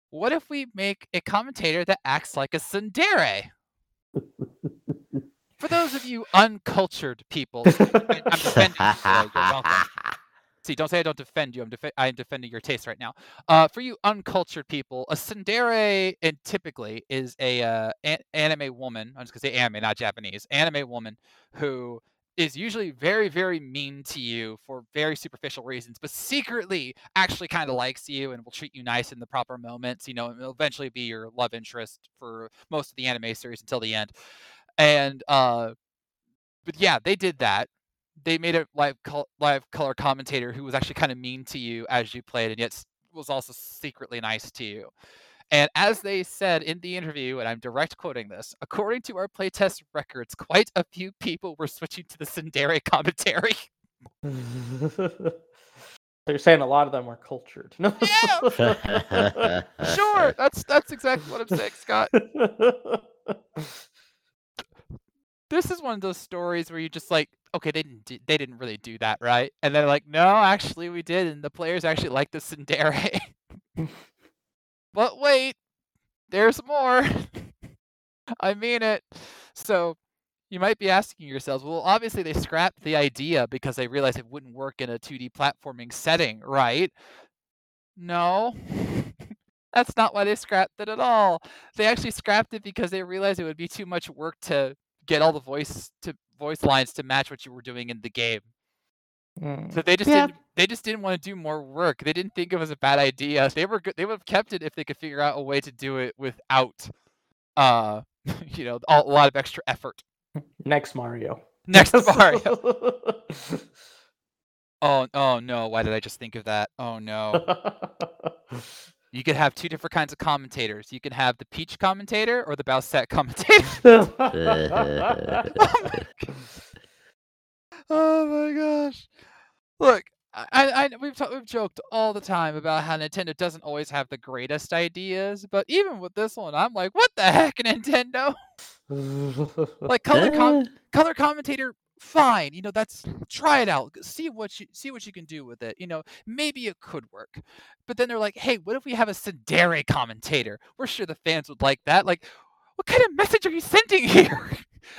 what if we make a commentator that acts like a tsundere? For those of you uncultured people, I'm defending you. See, don't say I don't defend you. I'm defe- I'm defending your taste right now. Uh, for you uncultured people, a tsundere and typically is a uh, an- anime woman. I'm just gonna say anime, not Japanese. Anime woman who is usually very, very mean to you for very superficial reasons, but secretly actually kind of likes you and will treat you nice in the proper moments. You know, and will eventually be your love interest for most of the anime series until the end. And uh, but yeah, they did that. They made a live col- live color commentator who was actually kind of mean to you as you played, and yet was also secretly nice to you. And as they said in the interview, and I'm direct quoting this, according to our playtest records, quite a few people were switching to the tsundere commentary. They're saying a lot of them were cultured. No. sure, that's that's exactly what I'm saying, Scott. This is one of those stories where you just like, okay, they didn't do, they didn't really do that, right? And they're like, no, actually we did, and the players actually like the tsundere. But wait, there's more. I mean it. So you might be asking yourselves, well, obviously they scrapped the idea because they realized it wouldn't work in a 2D platforming setting, right? No. That's not why they scrapped it at all. They actually scrapped it because they realized it would be too much work to get all the voice to voice lines to match what you were doing in the game. Mm. So they just Yeah. didn't they just didn't want to do more work. They didn't think it was a bad idea. They were good they would have kept it if they could figure out a way to do it without uh you know, a a lot of extra effort. Next Mario. Next Mario. Oh, oh no, why did I just think of that? Oh no. You could have two different kinds of commentators. You can have the Peach commentator or the Bowsette commentator. oh my gosh. Look, I, I we've ta- we've joked all the time about how Nintendo doesn't always have the greatest ideas, but even with this one, I'm like, what the heck, Nintendo? Like color com- eh. color commentator, fine. You know, that's try it out. See what you see what you can do with it. You know, maybe it could work. But then they're like, hey, what if we have a tsundere commentator? We're sure the fans would like that. Like, what kind of message are you sending here?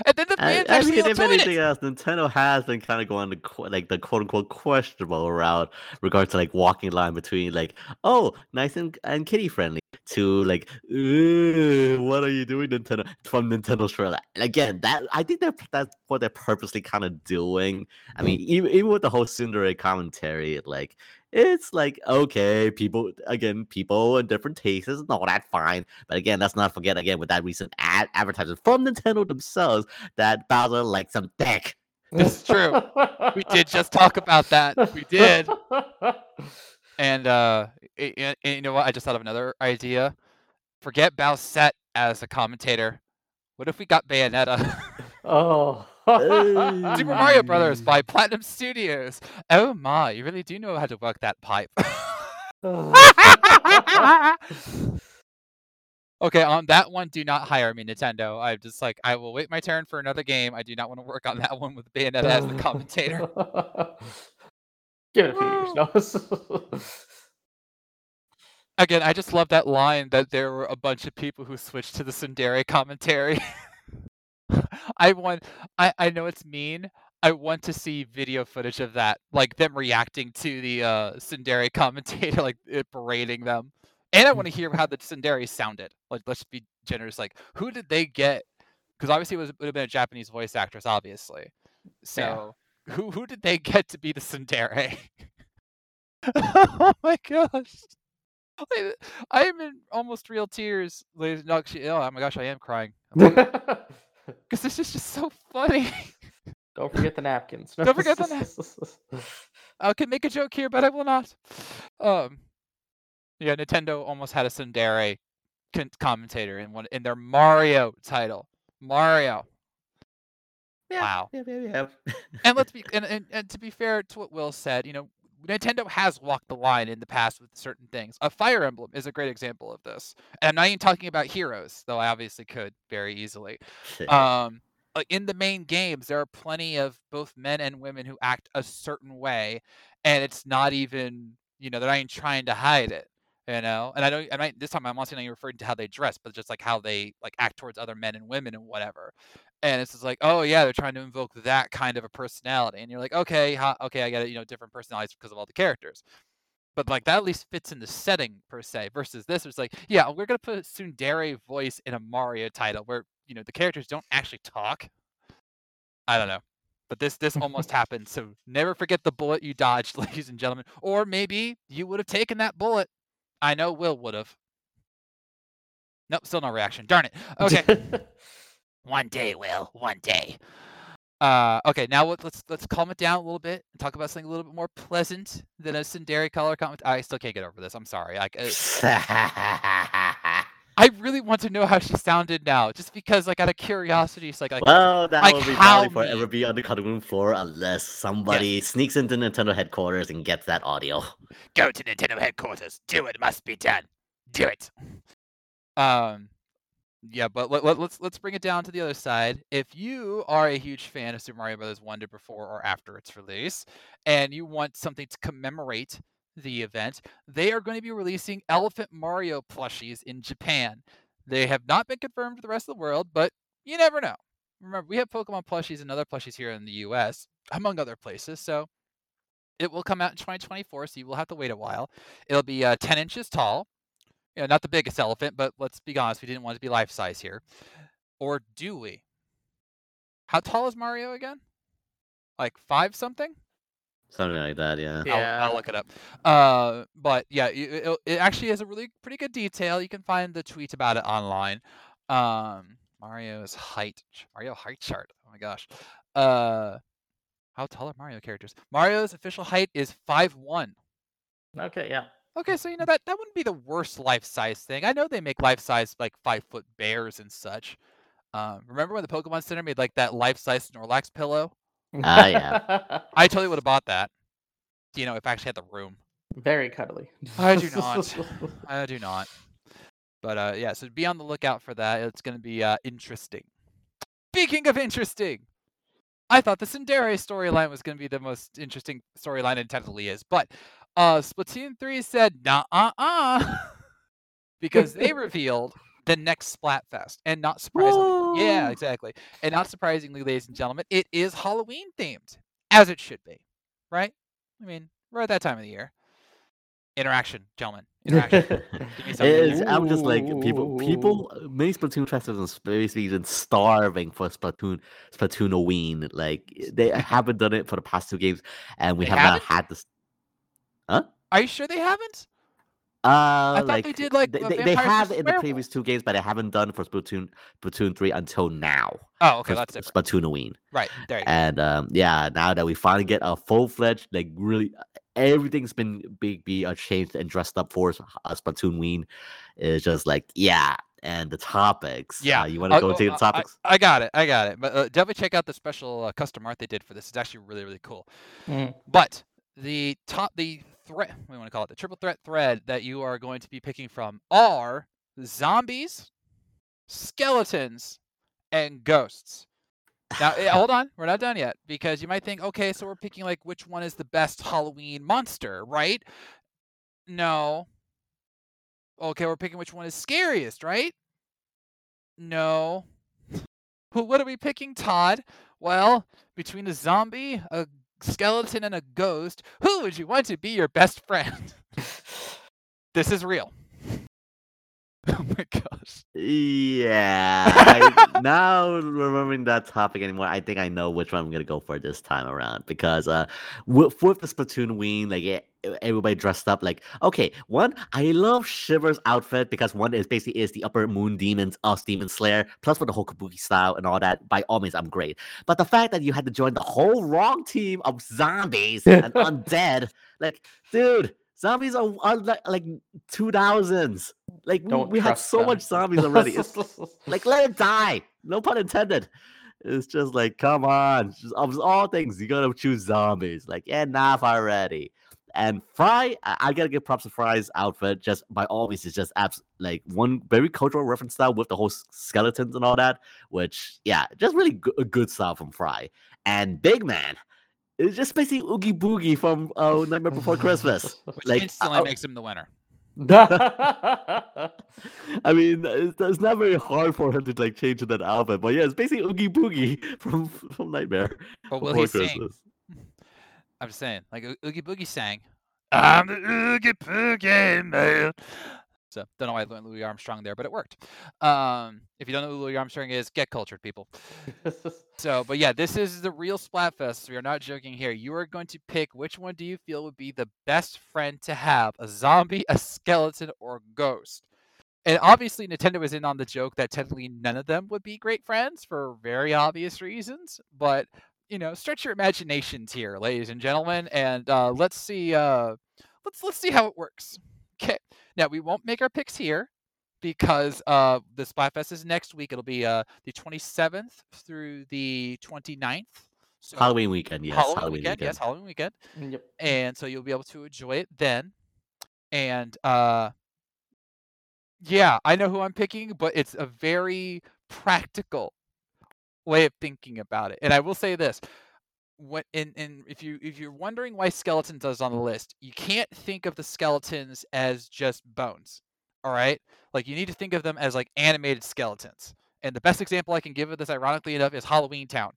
And then the fans I actually mean, if anything it. else, Nintendo has been kind of going the like the quote unquote questionable route, regards to like walking line between like, oh, nice and, and kitty friendly, to like, what are you doing, Nintendo? From Nintendo's trailer. And again, that I think that that's what they're purposely kind of doing. I mean, even, even with the whole Tsundere commentary, like. It's like okay, people again, people in different tastes, and all that fine. But again, let's not forget again with that recent ad advertisement from Nintendo themselves that Bowser likes some dick. This is true. We did just talk about that. We did. And uh, i- i- i- you know what? I just thought of another idea. Forget Bowsette as a commentator. What if we got Bayonetta? oh. Super Mario Brothers by Platinum Studios. Oh my, you really do know how to work that pipe. okay, on that one, do not hire me, Nintendo. I'm just like, I will wait my turn for another game. I do not want to work on that one with Bayonetta as the commentator. Give it a few years. No. Again, I just love that line that there were a bunch of people who switched to the tsundere commentary. I want I, I know it's mean. I want to see video footage of that, like them reacting to the uh tsundere commentator, like it berating them. And I want to hear how the tsundere sounded. Like let's be generous. Like who did they get? Because obviously it was would have been a Japanese voice actress, obviously. So who who did they get to be the tsundere? oh my gosh. I, I am in almost real tears, ladies. No, actually, oh my gosh, I am crying because this is just so funny. Don't forget the napkins. Don't forget the napkins. I can make a joke here, but I will not. Um, yeah, Nintendo almost had a tsundere commentator in one in their Mario title. Mario. Yeah, Wow. Yeah, yeah, yeah. And let's be and, and, and to be fair to what Will said, you know, Nintendo has walked the line in the past with certain things. A Fire Emblem is a great example of this. And I'm not even talking about heroes, though I obviously could very easily. um like in the main games there are plenty of both men and women who act a certain way and it's not even you know they're not even trying to hide it you know and i don't i might this time i'm not saying you referring to how they dress but just like how they like act towards other men and women and whatever. And it's just like oh yeah they're trying to invoke that kind of a personality. And you're like okay ha, okay i get it you know different personalities because of all the characters. But like that at least fits in the setting per se versus this it's like yeah we're gonna put a tsundere voice in a mario title where you know the characters don't actually talk. I don't know. But this this almost happened so never forget the bullet you dodged ladies and gentlemen. Or maybe you would have taken that bullet i know will would have nope still no reaction darn it okay one day will one day uh, okay, now let- let's let's calm it down a little bit and talk about something a little bit more pleasant than a tsundere color comment. I still can't get over this. I'm sorry. Like, uh, I really want to know how she sounded now, just because, like, out of curiosity, it's like, like well, that like will be probably forever be on the cutting room floor unless somebody sneaks into Nintendo headquarters and gets that audio. go to Nintendo headquarters. Do it must be done. Do it. Um, yeah, but let, let, let's let's bring it down to the other side. If you are a huge fan of Super Mario Bros. Wonder before or after its release, and you want something to commemorate the event, they are going to be releasing Elephant Mario plushies in Japan. They have not been confirmed for the rest of the world, but you never know. remember we have Pokemon plushies and other plushies here in the U.S. among other places. So it will come out in 2024. So you will have to wait a while. It'll be uh, 10 inches tall. You know, not the biggest elephant, but let's be honest, we didn't want to be life size here. Or do we? How tall is Mario again? Like five something? Something like that, yeah. Yeah. I'll, I'll look it up. Uh, but yeah, it, it, it actually has a really pretty good detail. You can find the tweet about it online. Um, Mario's height, Mario height chart. Oh my gosh. Uh, how tall are Mario characters? Mario's official height is five one. Okay, yeah. Okay, so you know that that wouldn't be the worst life size thing. I know they make life size like five foot bears and such. Um, remember when the Pokemon Center made like that life size Snorlax pillow? Ah, yeah. I totally would have bought that. You know, if I actually had the room. Very cuddly. I do not. I do not. But uh, yeah, so be on the lookout for that. It's going to be uh, interesting. Speaking of interesting, I thought the tsundere storyline was going to be the most interesting storyline, and technically is. But uh, Splatoon 3 said, nah, uh, uh, because they revealed the next Splatfest. And not surprisingly, yeah, oh. exactly. And not surprisingly, ladies and gentlemen, it is Halloween themed, as it should be, right? I mean, we're at that time of the year. Interaction, gentlemen. Interaction. Give me something. I'm just like people. People, many Splatoon festivals in basically been starving for Splatoon, Splatoon Halloween. Like eh, they haven't done it for the past two games, and we They have haven't? not had this. Huh? Are you sure they haven't? Uh, thought like they did, like, they, they, they have it in the previous two games, but they haven't done for Splatoon Splatoon three until now. Oh, okay, that's it. different. Splatoon Halloween. Right there. You go. And um, yeah, now that we finally get a full fledged, like really, everything's been big be uh, changed and dressed up for s- uh, Splatoween. Is just like yeah, and the topics. Yeah, uh, you want to go go- into the topics? I, I got it. I got it. But uh, definitely check out the special uh, custom art they did for this. It's actually really, really cool. Mm. But the top, the threat, we want to call it the triple threat thread that you are going to be picking from are zombies, skeletons, and ghosts. Now, eh, hold on, we're not done yet because you might think, okay, so we're picking like which one is the best Halloween monster, right? No. Okay, we're picking which one is scariest, right? No. What are we picking, Todd? Well, between a zombie, a skeleton, and a ghost, who would you want to be your best friend? this is real. Oh my gosh. Yeah. I, now remembering that topic anymore, I think I know which one I'm gonna go for this time around because uh, with, with the Splatoween, like everybody dressed up like okay. One, I love Shiver's outfit because one is basically is the upper moon demons of Demon Slayer, plus for the whole kabuki style and all that. By all means, I'm great. But the fact that you had to join the whole wrong team of zombies and undead, like, dude. Zombies are, are like, like two thousands. Like we, Don't we had so them. much zombies already. It's like let it die. No pun intended. It's just like, come on. Just, of all things, you gotta choose zombies. Like, enough already. And Frye, I, I gotta give props to Frye's outfit. Just by all means, it's just abs- like one very cultural reference style with the whole skeletons and all that. Which, yeah, just really go- a good style from Frye. And Big Man, it's just basically Oogie Boogie from uh, Nightmare Before Christmas. Which Like, instantly uh, makes him the winner. I mean, it's, it's not very hard for him to like change that outfit, but yeah, it's basically Oogie Boogie from from Nightmare. But will Before he sing? Christmas. I'm just saying, like Oogie Boogie sang. I'm the Oogie Boogie man. So don't know why I learned Louis Armstrong there, but it worked. Um, if you don't know who Louis Armstrong is, get cultured, people. So, but yeah, this is the real Splatfest. We are not joking here. You are going to pick which one do you feel would be the best friend to have a zombie, a skeleton, or a ghost? And obviously, Nintendo was in on the joke that technically none of them would be great friends for very obvious reasons. But, you know, stretch your imaginations here, ladies and gentlemen, and uh, let's see. Uh, let's let's see how it works. Okay. Now we won't make our picks here because uh, the Splatfest is next week. It'll be uh, the 27th through the 29th. So Halloween weekend, yes. Halloween, Halloween, weekend, weekend. yes, Halloween weekend, Yep. and so you'll be able to enjoy it then. And uh, yeah, I know who I'm picking, but it's a very practical way of thinking about it. And I will say this: what and, in if you if you're wondering why skeletons is on the list, you can't think of the skeletons as just bones. All right, like you need to think of them as like animated skeletons. And the best example I can give of this, ironically enough, is Halloween Town.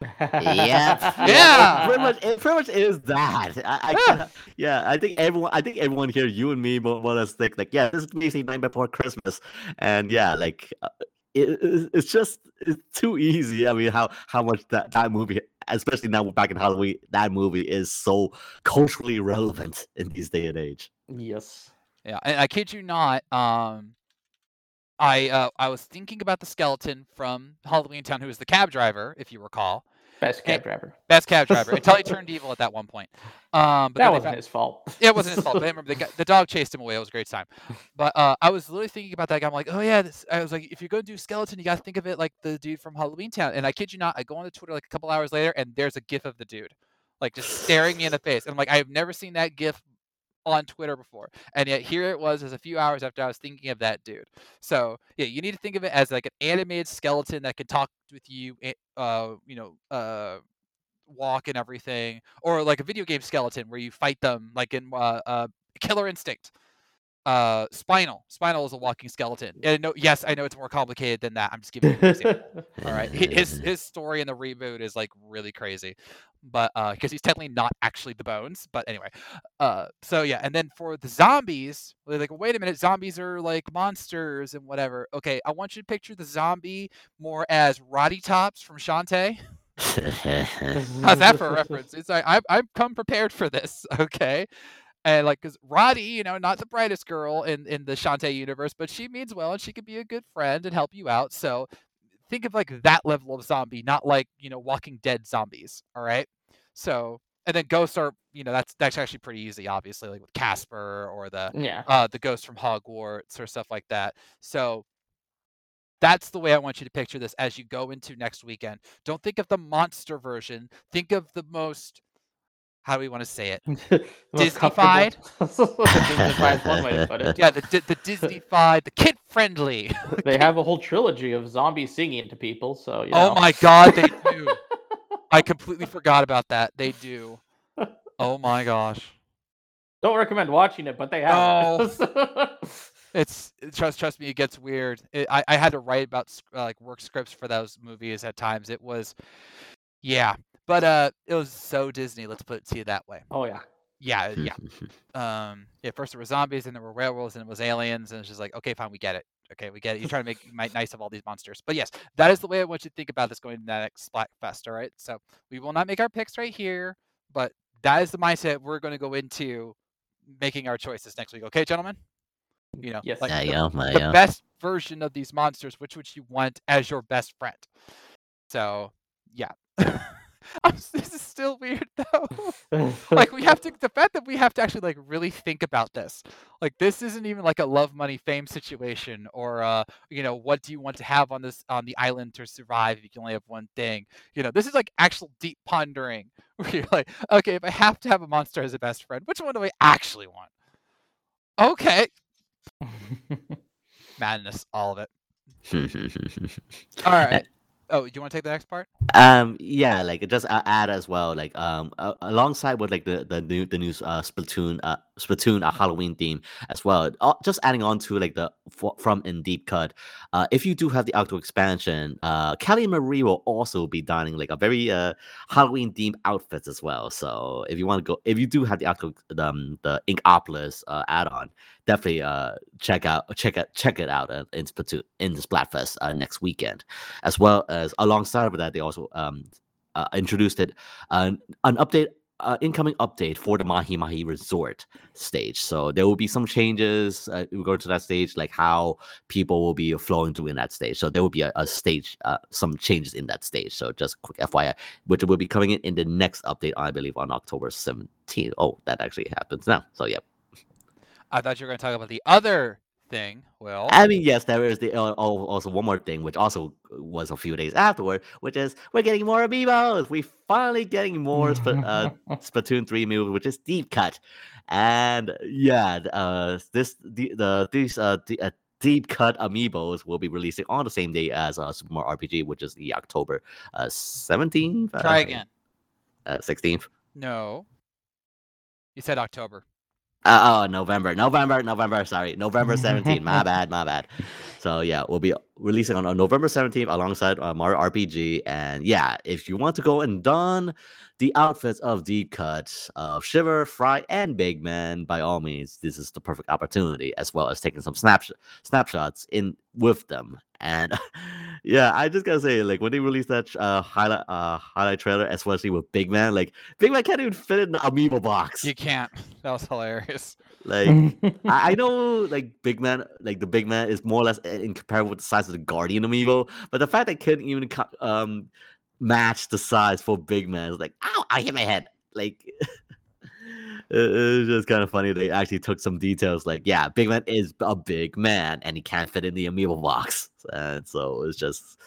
yeah, Yeah. It pretty much, it pretty much is that. I, I, Yeah. yeah. yeah, I think everyone, I think everyone here, you and me, more more or less think like, yeah, this is basically Night Before Christmas, and yeah, like, uh, it, it- it's just it's too easy. I mean, how how much that that movie, especially now we're back in Halloween, that movie is so culturally relevant in these day and age. yes. Yeah, and I kid you not. Um, I uh, I was thinking about the skeleton from Halloween Town, who was the cab driver, if you recall, Best cab driver. best cab driver, until he turned evil at that one point. Um, but That wasn't found- his fault. Yeah, it wasn't his fault. But I remember the, guy, the dog chased him away. It was a great time. But uh, I was literally thinking about that guy. I'm like, oh yeah. This, I was like, if you're going to do skeleton, you got to think of it like the dude from Halloween Town. And I kid you not, I go on to Twitter like a couple hours later, and there's a GIF of the dude, like just staring me in the face. And I'm like, I have never seen that GIF on Twitter before, and yet here it was as a few hours after I was thinking of that dude. So yeah, you need to think of it as like an animated skeleton that can talk with you, eh, uh, you know, uh, walk and everything, or like a video game skeleton where you fight them, like in uh, uh, Killer Instinct. Uh, Spinal. Spinal is a walking skeleton. And no, yes, I know it's more complicated than that. I'm just giving you an example. All right, his his story in the reboot is like really crazy, but uh, because he's technically not actually the bones. But anyway, uh, so yeah, and then for the zombies, they're like, wait a minute, zombies are like monsters and whatever. Okay, I want you to picture the zombie more as Rottytops from Shantae. How's that for a reference? It's like I've I've come prepared for this, okay? And like, cause Rotty, you know, not the brightest girl in in the Shantae universe, but she means well, and she could be a good friend and help you out. So think of like that level of zombie, not like you know Walking Dead zombies. All right. So and then ghosts are, you know, that's that's actually pretty easy, obviously, like with Casper or the yeah. uh, the ghost from Hogwarts or stuff like that. So that's the way I want you to picture this as you go into next weekend. Don't think of the monster version. Think of the most, how do we want to say it? Disneyfied. Disney-fied? comfortable- Disney-fied is one way to put it. Yeah, the the Disney-fied, the kid-friendly. They have a whole trilogy of zombies singing to people, so you Oh my God, they do. I completely forgot about that. They do. Oh my gosh. Don't recommend watching it, but they have. it. It's trust trust me, it gets weird. It, I I had to write about uh, like work scripts for those movies at times. It was, yeah, but uh, it was so Disney. Let's put it to you that way. oh yeah. Yeah, yeah. Um, yeah. First there were zombies, and there were werewolves, and it was aliens, and it's just like, okay, fine, we get it. Okay, we get it. You're trying to make mi- nice of all these monsters, but yes, that is the way I want you to think about this going to that next Splatfest. All right, so we will not make our picks right here, but that is the mindset we're going to go into making our choices next week. Okay, gentlemen. You know, Yes. like yeah, the- yeah, the best version of these monsters, which would you want as your best friend? So, yeah. I'm this is still weird though. like we have to the fact that we have to actually like really think about this. Like this isn't even like a love money fame situation or uh you know what do you want to have on this on the island to survive if you can only have one thing. You know, this is like actual deep pondering where you're like, okay, if I have to have a monster as a best friend, which one do I actually want? Okay, madness, all of it. All right. Oh, do you want to take the next part? Um, yeah, like just add as well, like um, uh, alongside with like the the new the new uh Splatoon uh Splatoon uh, Halloween theme as well. Uh, just adding on to like the from in deep cut. Uh, if you do have the outdoor expansion, uh, Callie Marie will also be donning like a very uh Halloween themed outfits as well. So if you want to go, if you do have the outdoor um the Inkopolis uh add on, definitely uh check out check it check it out in Splatoon in the Splatfest uh, next weekend as well as alongside of that they also um uh, introduced it uh, an update uh, incoming update for the Mahi Mahi Resort stage. So there will be some changes uh, regard to that stage, like how people will be flowing through in that stage. So there will be a, a stage, uh, some changes in that stage. So just quick FYI, which will be coming in in the next update, I believe, on October 17th. Oh, that actually happens now. So yeah. I thought you were going to talk about the other thing. Well, I mean, yes, there is the uh, also one more thing, which also was a few days afterward, which is we're getting more amiibos. We finally getting more Sp- uh, Splatoon three movie, which is deep cut, and yeah, uh, this the the these uh, the, uh deep cut amiibos will be releasing on the same day as uh, Super Mario RPG, which is the October uh seventeenth. try again. Uh, Sixteenth. No. You said October. Uh, oh, November, November, November. Sorry, November 17th. my bad, my bad. So yeah, we'll be releasing on, on November 17th alongside uh, Mario RPG. And yeah, if you want to go and don the outfits of Deep Cut, of Shiver, Frye, and Big Man, by all means, this is the perfect opportunity, as well as taking some snapsh- snapshots in with them. And yeah, I just gotta say, like when they released that uh, highlight uh, highlight trailer, especially with Big Man, like Big Man can't even fit in the amiibo box. You can't. That was hilarious. Like I, I know, like Big Man, like the Big Man is more or less in comparable with the size of the Guardian amiibo, but the fact that couldn't even co- um match the size for Big Man is like, ow, I hit my head. Like it, it was just kind of funny. They actually took some details, like, yeah, Big Man is a big man and he can't fit in the amiibo box, and so it's just.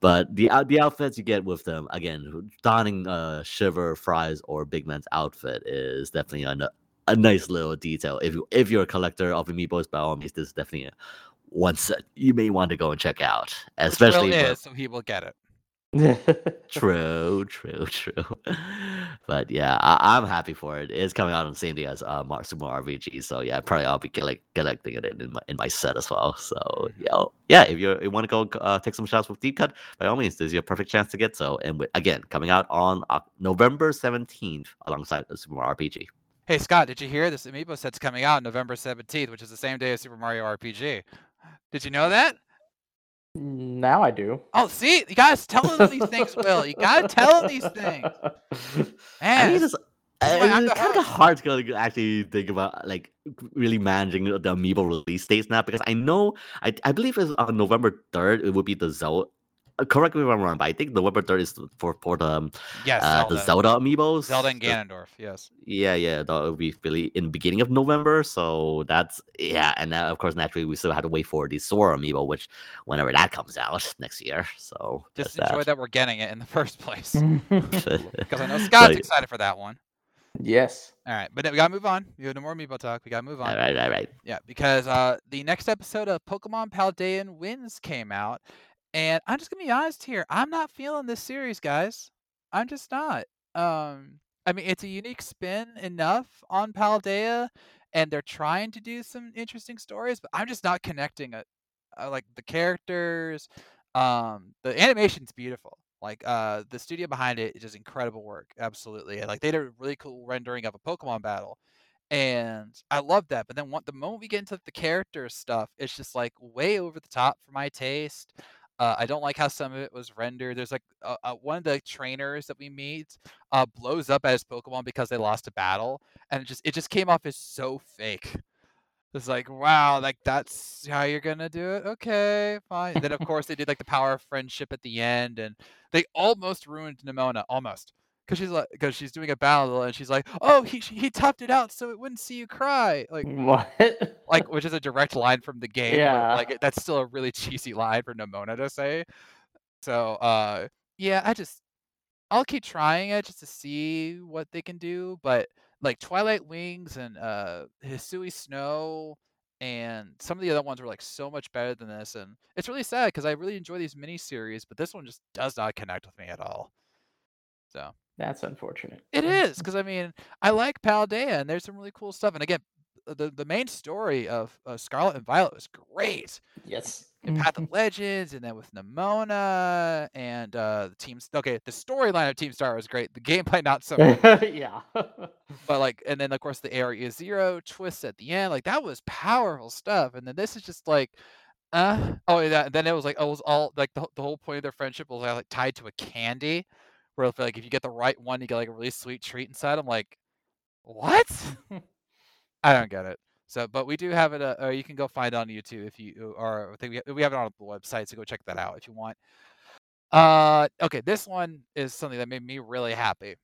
But the out the outfits you get with them again, donning uh Shiver, Frye's, or Big Man's outfit is definitely a, a nice little detail. If you if you're a collector of amiibos, by all means, this is definitely a one set you may want to go and check out. Especially for- is, so he will get it. True, true, true. But yeah, I, I'm happy for it. It's coming out on the same day as uh, Mar- Super Mario RPG, so yeah, probably I'll be collect- collecting it in my in my set as well. So yeah, yeah. If you're, you want to go uh, take some shots with Deep Cut, by all means, this is your perfect chance to get so. And with, again, coming out on Oc- November 17th alongside the Super Mario RPG. Hey Scott, did you hear this amiibo set's coming out November 17th, which is the same day as Super Mario RPG? Did you know that? Now I do. Oh, see, you guys tell him these things, Will. You gotta tell him these things. I Man, mean, it's, why I'm it's kind of hard to actually think about like really managing the amiibo release dates now because I know I, I believe it's on November third. It would be the Zelda. Uh, correct me if I'm wrong, but I think the November third is for for the um, yes, uh, Zelda. the Zelda amiibos. Zelda and The- Ganondorf. Yes. Yeah, yeah, that would be really in the beginning of November. So that's yeah, and now of course naturally we still have to wait for the Sora amiibo, which whenever that comes out next year. So Just that's enjoy that we're getting it in the first place. Because I know Scott's Like- excited for that one. yes. All right, but we gotta move on. We have no more amiibo talk. We gotta move on. All right, right, right. Yeah, because uh, the next episode of Pokemon Paldean Winds came out, and I'm just gonna be honest here. I'm not feeling this series, guys. I'm just not. Um, I mean, it's a unique spin enough on Paldea, and they're trying to do some interesting stories, but I'm just not connecting it. Like the characters, um, the animation's beautiful. Like uh, the studio behind it does incredible work. Absolutely, and like they did a really cool rendering of a Pokemon battle and I love that. But then what the moment we get into the character stuff, it's just like way over the top for my taste. Uh, I don't like how some of it was rendered. There's like uh, uh, one of the trainers that we meet uh, blows up as Pokemon because they lost a battle, and it just it just came off as so fake. It's like wow, like that's how you're gonna do it. Okay, fine. then of course they did like the power of friendship at the end, and they almost ruined Nemona, almost because she's like because she's doing a battle and she's like, oh he he toughed it out so it wouldn't see you cry, like What? like which is a direct line from the game. Yeah. like that's still a really cheesy line for Nemona to say. So uh yeah, I just I'll keep trying it just to see what they can do, but like Twilight Wings and uh Hisui Snow and some of the other ones were like so much better than this and it's really sad because I really enjoy these mini series, but this one just does not connect with me at all. So That's unfortunate. it is because I mean I like Paldea and there's some really cool stuff. And again, the the main story of uh, Scarlet and Violet was great. Yes. And Path of Legends, and then with Nemona and uh, the teams. Okay, the storyline of Team Star was great. The gameplay not so, yeah. but like, and then of course the Area Zero twist at the end, like that was powerful stuff. And then this is just like, uh, oh, yeah, and then it was like, oh, it was all like the, the whole point of their friendship was like tied to a candy, where if, like if you get the right one, you get like a really sweet treat inside. I'm like, what? I don't get it. So, but we do have it. Uh, or you can go find it on YouTube if you, or I think we, we have it on the website. So go check that out if you want. Uh, okay, this one is something that made me really happy.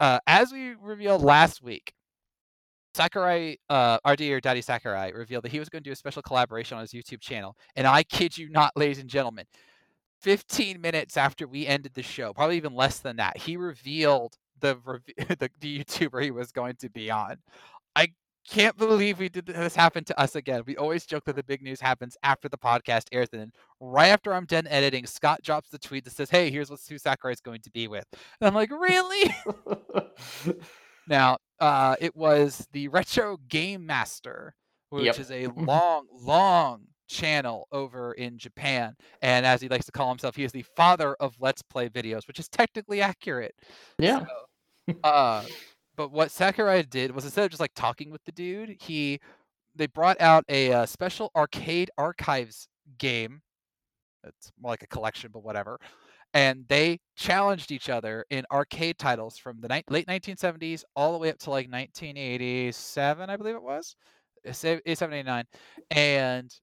Uh, as we revealed last week, Sakurai, uh, RD or Daddy Sakurai revealed that he was going to do a special collaboration on his YouTube channel. And I kid you not, ladies and gentlemen, 15 minutes after we ended the show, probably even less than that, he revealed the the, the YouTuber he was going to be on. I can't believe we did this happen to us again. We always joke that the big news happens after the podcast airs, and then right after I'm done editing, Scott drops the tweet that says, "Hey, here's what Sue Sakurai is going to be with," and I'm like, "Really?" Now, uh, it was the Retro Game Master, which Yep. is a long, long channel over in Japan. And as he likes to call himself, he is the father of Let's Play videos, which is technically accurate. Yeah. Uh, but what Sakurai did was instead of just like talking with the dude, he they brought out a uh, special arcade archives game. It's more like a collection, but whatever. And they challenged each other in arcade titles from the ni- late 1970s all the way up to like 1987, I believe it was, Uh, se- 87, 89, and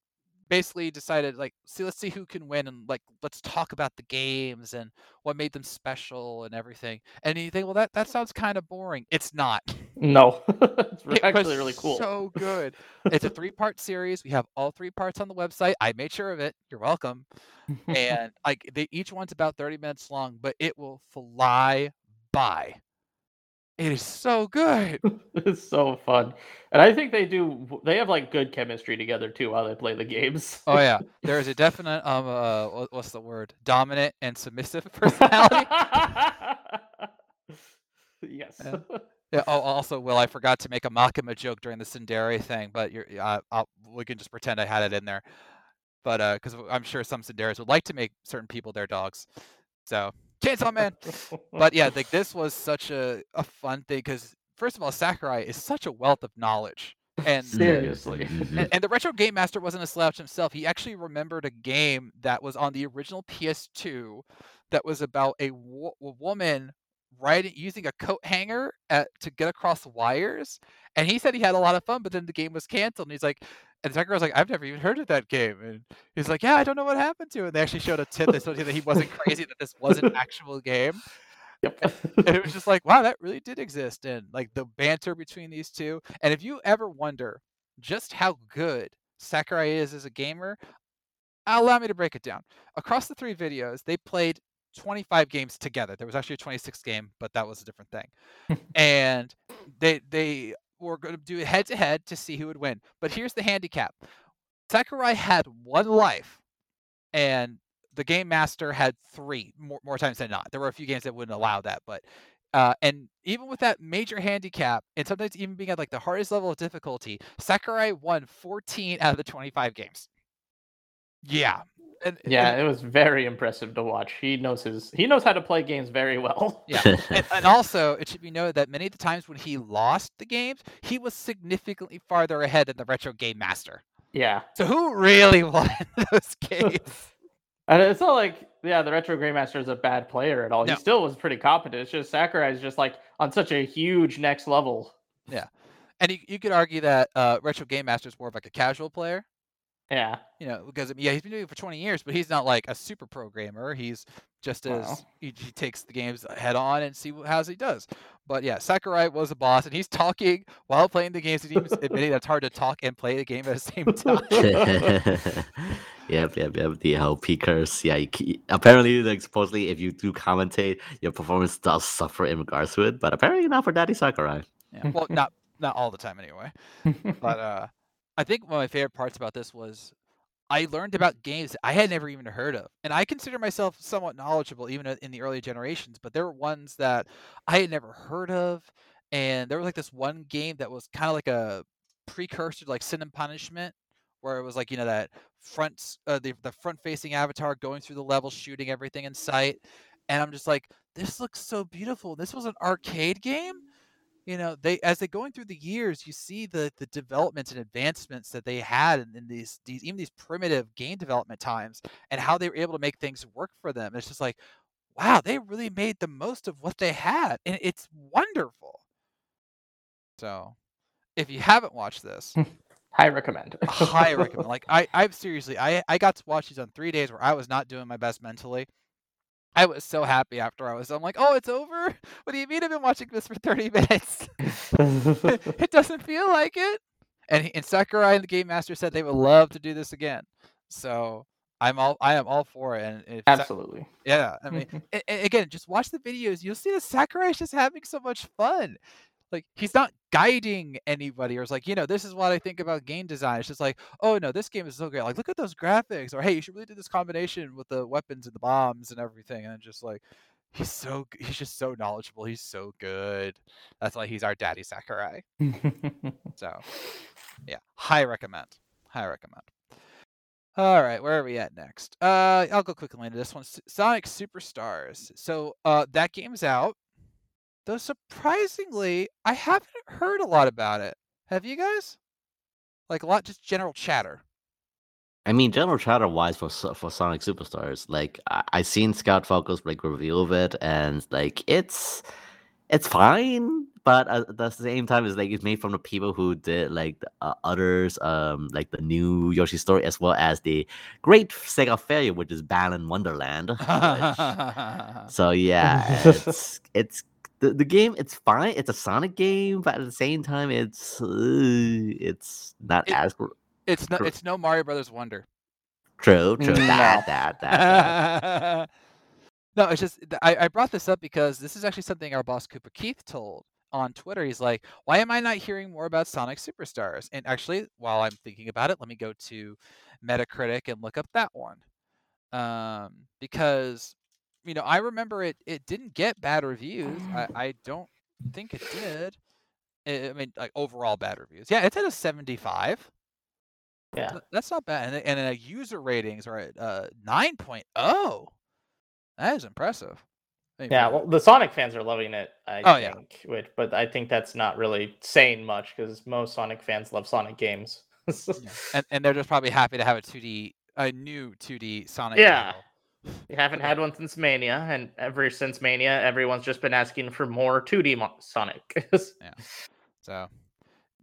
basically decided like, see, let's see who can win, and like, let's talk about the games and what made them special and everything. And you think, well, that that sounds kind of boring. It's not. No, it's It actually really cool. So good. It's a three part series. We have all three parts on the website. I made sure of it. You're welcome. And like they each one's about 30 minutes long, but it will fly by. It is so good. it's so fun, and I think they do. They have like good chemistry together too while they play the games. Oh yeah. There is a definite um uh what's the word? Dominant and submissive personality. yes. Yeah. Yeah. Oh, also, Will, I forgot to make a Makima joke during the tsundere thing, but you're, uh, I'll, we can just pretend I had it in there. But because I'm sure some tsunderes would like to make certain people their dogs. So, Chainsaw Man. But yeah, like this was such a, a fun thing because first of all, Sakurai is such a wealth of knowledge, and Seriously. Mhm. and, and the retro game master wasn't a slouch himself. He actually remembered a game that was on the original PS2 that was about a, wo- a woman riding using a coat hanger at, to get across wires. And he said he had a lot of fun, but then the game was canceled. And he's like, and Sakurai was like, I've never even heard of that game. And he's like, Yeah, I don't know what happened to it. And they actually showed a tip that showed you that he wasn't crazy, that this was an actual game Yep. and it was just like, wow, that really did exist. And like the banter between these two. And if you ever wonder just how good Sakurai is as a gamer, allow me to break it down. Across the three videos, they played 25 games together. There was actually a 26th game, but that was a different thing. and they they were going to do it head to head to see who would win. But here's the handicap. Sakurai had one life and the game master had three more, more times than not. There were a few games that wouldn't allow that, but uh, and even with that major handicap, and sometimes even being at like the hardest level of difficulty, Sakurai won 14 out of the 25 games. Yeah, and, and- yeah, it was very impressive to watch. He knows his. He knows how to play games very well. Yeah. and, and also, it should be noted that many of the times when he lost the games, he was significantly farther ahead than the retro game master. Yeah. So who really won those games? And it's not like, yeah, the Retro game master is a bad player at all. No. He still was pretty competent. It's just Sakurai is just like on such a huge next level. Yeah. And you, you could argue that uh, retro game master is more of like a casual player. Yeah. you know, because yeah, he's been doing it for 20 years, but he's not like a super programmer. He's just as Wow. he, he takes the games head on and see how he does. But yeah, Sakurai was a boss, and he's talking while playing the games. He's admitting that it's hard to talk and play the game at the same time. yep, yep, yep. The whole P curse. Yeah, apparently, like supposedly, if you do commentate, your performance does suffer in regards to it. But apparently, not for Daddy Sakurai. Yeah, well, not not all the time anyway. But uh, I think one of my favorite parts about this was I learned about games that I had never even heard of, and I consider myself somewhat knowledgeable even in the early generations. But there were ones that I had never heard of, and there was like this one game that was kind of like a precursor to like Sin and Punishment, where it was like you know that front uh, the the front facing avatar going through the level, shooting everything in sight, and I'm just like, this looks so beautiful. This was an arcade game you know they as they going through the years you see the the developments and advancements that they had in, in these these even these primitive game development times and how they were able to make things work for them it's just like wow they really made the most of what they had and it's wonderful so if you haven't watched this High recommend. high recommend like i i seriously i i got to watch these on three days where i was not doing my best mentally I was so happy after I was. I'm like, oh, it's over. What do you mean I've been watching this for 30 minutes? it doesn't feel like it. And, he- and Sakurai and the game master said they would love to do this again. So I'm all I am all for it. And if Sa- Absolutely. yeah, I mean, again, just watch the videos. You'll see that Sakurai is just having so much fun. Like he's not guiding anybody, or it's like, you know, this is what I think about game design. It's just like, oh no, this game is so great. Like, look at those graphics, or hey, you should really do this combination with the weapons and the bombs and everything. And just like, he's so he's just so knowledgeable. He's so good. That's why he's our daddy Sakurai. So yeah, high recommend. High recommend. All right, where are we at next? Uh, I'll go quickly into this one. Sonic Superstars. So uh, that game's out. Though surprisingly, I haven't heard a lot about it. Have you guys? Like a lot, just general chatter. I mean, general chatter wise for for Sonic Superstars, like I, I seen Scout Focus like review of it, and like it's it's fine, but at the same time, it's like it's made from the people who did like the, uh, others, um, like the new Yoshi story, as well as the great Sega failure, which is Balan Wonderland. which- so yeah, it's it's the, the game. It's fine. It's a Sonic game, but at the same time, it's uh, it's not It- as it's no, it's no Mario Brothers Wonder. true. True. No. That that that. that. no, it's just I, I brought this up because this is actually something our boss Cooper Keith told on Twitter. He's like, "Why am I not hearing more about Sonic Superstars?" And actually, while I'm thinking about it, let me go to Metacritic and look up that one, um, because you know I remember it it didn't get bad reviews. I, I don't think it did. I I mean, like overall bad reviews. Yeah, it's at a 75. yeah. That's not bad. And, and uh, user ratings are at uh, 9.0. That is impressive. Mean, Yeah, well, the Sonic fans are loving it. I Oh, yeah. think, which, but I think that's not really saying much because most Sonic fans love Sonic games. yeah. and, and they're just probably happy to have a 2D, a new 2D Sonic. Yeah. We haven't had one since Mania, and ever since Mania, everyone's just been asking for more 2D Mo- Sonic. So,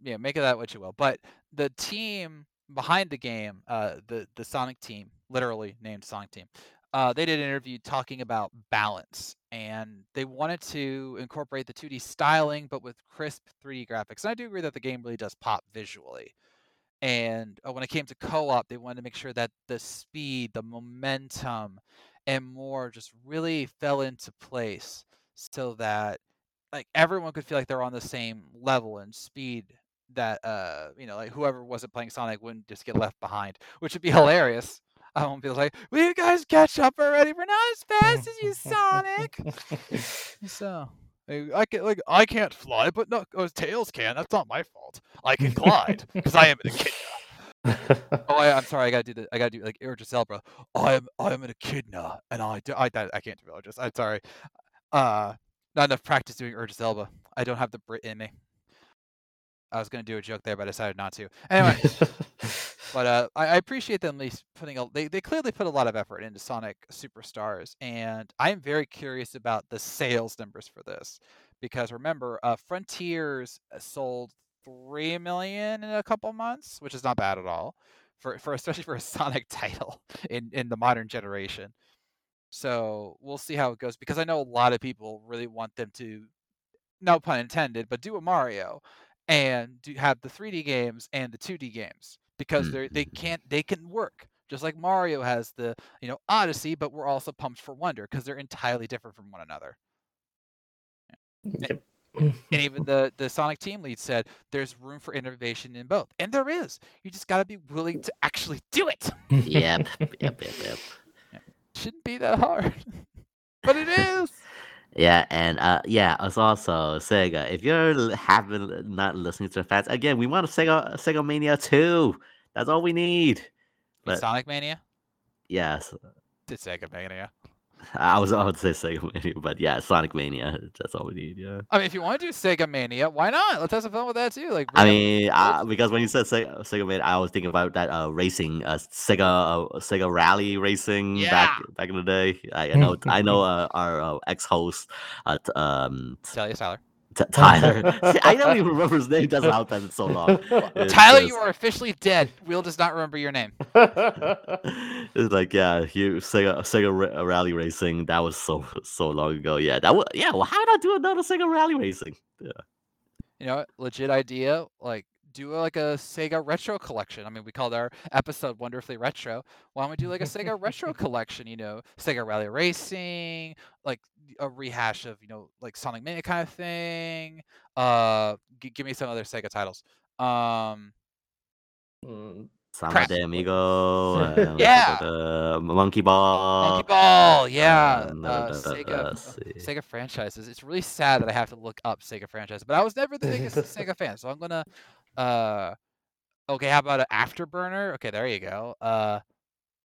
yeah, make of that what you will. But the team behind the game, uh, the the Sonic team, literally named Sonic Team, uh, they did an interview talking about balance, and they wanted to incorporate the 2D styling, but with crisp 3D graphics. And I do agree that the game really does pop visually. And uh, when it came to co-op, they wanted to make sure that the speed, the momentum, and more just really fell into place, so that like everyone could feel like they're on the same level and speed that uh you know like whoever wasn't playing Sonic wouldn't just get left behind, which would be hilarious. I won't be like, will you guys catch up already? We're not as fast as you, Sonic. So I I can like I can't fly, but no, oh, Tails can. That's not my fault. I can glide because I am an echidna. Oh, I, I'm sorry. I gotta do the. I gotta do like Idris Elba. I am. I am an echidna, and I. Do, I. I I can't do Idris. I'm sorry. Uh, not enough practice doing Idris Elba. I don't have the Brit in me. I was gonna do a joke there, but I decided not to. Anyway, but uh, I, I appreciate them at least putting a. They, they clearly put a lot of effort into Sonic Superstars, and I'm very curious about the sales numbers for this, because remember, uh, Frontiers uh, sold three million in a couple months, which is not bad at all, for for especially for a Sonic title in in the modern generation. So we'll see how it goes, because I know a lot of people really want them to, no pun intended, but do a Mario and do have the 3D games and the 2D games because they they Mhm. can't they can work just like Mario has the you know Odyssey, but we're also pumped for Wonder because they're entirely different from one another. Yep. And even the the Sonic team lead said there's room for innovation in both, and there is. You just got to be willing to actually do it. Yep. Yep. Yep. Yep. Shouldn't be that hard, but it is. Yeah, and uh, yeah, it's also Sega. If you're l- have been not listening to the fans again, we want a Sega Sega Mania two. That's all we need. But- Sonic Mania. Yes, It's Sega Mania. I was about to say Sega Mania, but yeah, Sonic Mania. That's all we need. Yeah. I mean, if you want to do Sega Mania, why not? Let's have some fun with that too. Like, I mean, uh, because when you said Sega, Sega Mania, I was thinking about that uh, racing, uh, Sega uh, Sega Rally racing back back in the day. I, I know, I know, uh, our uh, ex-host, uh, um, you, Tyler. T- Tyler. I don't even remember his name. That's how it's so long. It's Tyler, just- you are officially dead. Will does not remember your name. it's like yeah, you Sega Sega ra- Rally Racing. That was so so long ago. Yeah, that was yeah. Well, how did I do another Sega Rally Racing? Yeah. You know, legit idea. Like, do like a Sega retro collection. I mean, we called our episode "Wonderfully Retro." Why don't we do like a Sega retro collection? You know, Sega Rally Racing, like a rehash of you know like Sonic Mania kind of thing. Uh, g- give me some other Sega titles. Um, Mm, Samba de Amigo. uh, Yeah. the Monkey Ball. Monkey Ball, yeah. uh, Uh, Sega, uh. Sega franchises. It's really sad that I have to look up Sega franchises, but I was never the biggest Sega fan, so I'm gonna. Uh, okay, how about an Afterburner? Okay, there you go. Uh,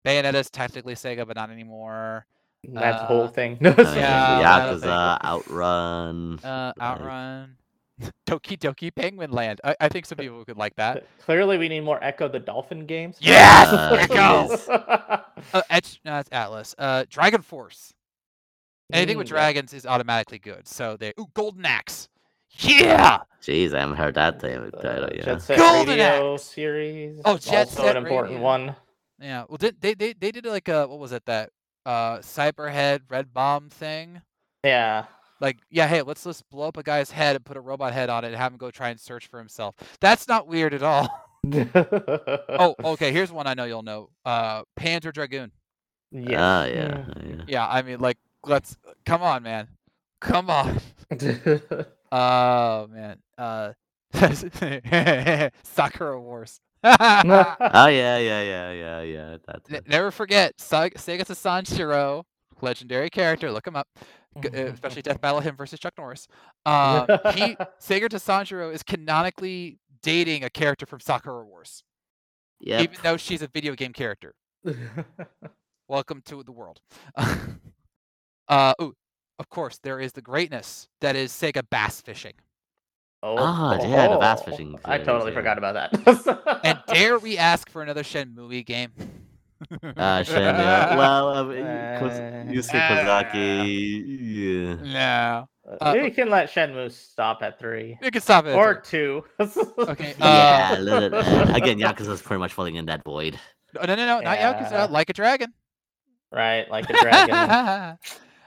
Bayonetta's technically Sega, but not anymore. That's the Uh, whole thing. Yeah, Yakuza, that'll Outrun. Uh, Right. Outrun, Doki Doki Penguin Land. I, I think some people could like that. Clearly, we need more Ecco the Dolphin games. Yes, Uh, there it goes. goes. Uh, Etch, no, that's Atlus. Uh, Dragon Force. Anything with Mm, yeah. dragons is automatically good. So they ooh Golden Axe. Yeah. Jeez, I haven't heard that thing. The title yet. Jet Set Golden Radio Axe. series. Oh, Jet also Set an important Radio. one. Yeah. Well, did they they they did like a what was it that uh Cyberhead Red Bomb thing? Yeah. Like yeah, hey, let's just blow up a guy's head and put a robot head on it and have him go try and search for himself. That's not weird at all. oh, okay. Here's one I know you'll know. Uh, Panzer Dragoon. yeah. Ah, yeah. yeah. Yeah, I mean, like, let's come on, man, come on. Oh man. Uh, Sakura Wars. Oh, yeah, yeah, yeah, yeah, yeah. That's N- Never forget Sa- Segata Sanshiro, legendary character. Look him up, uh, especially Death Battle him versus Chuck Norris. Um, he Segata Sanshiro is canonically dating a character from Sakura Wars, Yep. even though she's a video game character. Welcome to the world. uh, ooh, of course, there is the greatness that is Sega Bass Fishing. oh, Ah, yeah, the bass oh, fishing I totally yeah. forgot about that. And dare we ask for another Shenmue game? Uh, Shen, yeah. Well, uh, Koz- Uh, Yusuke Kozaki, yeah. no. Uh, Uh, you can let Shenmue stop at three You can stop it. at or three. two. Okay, Yeah, Uh, a little- uh, again, Yakuza's pretty much falling in that void. No, no, no, no, not Yeah. Yakuza. Like a dragon. right, like a dragon.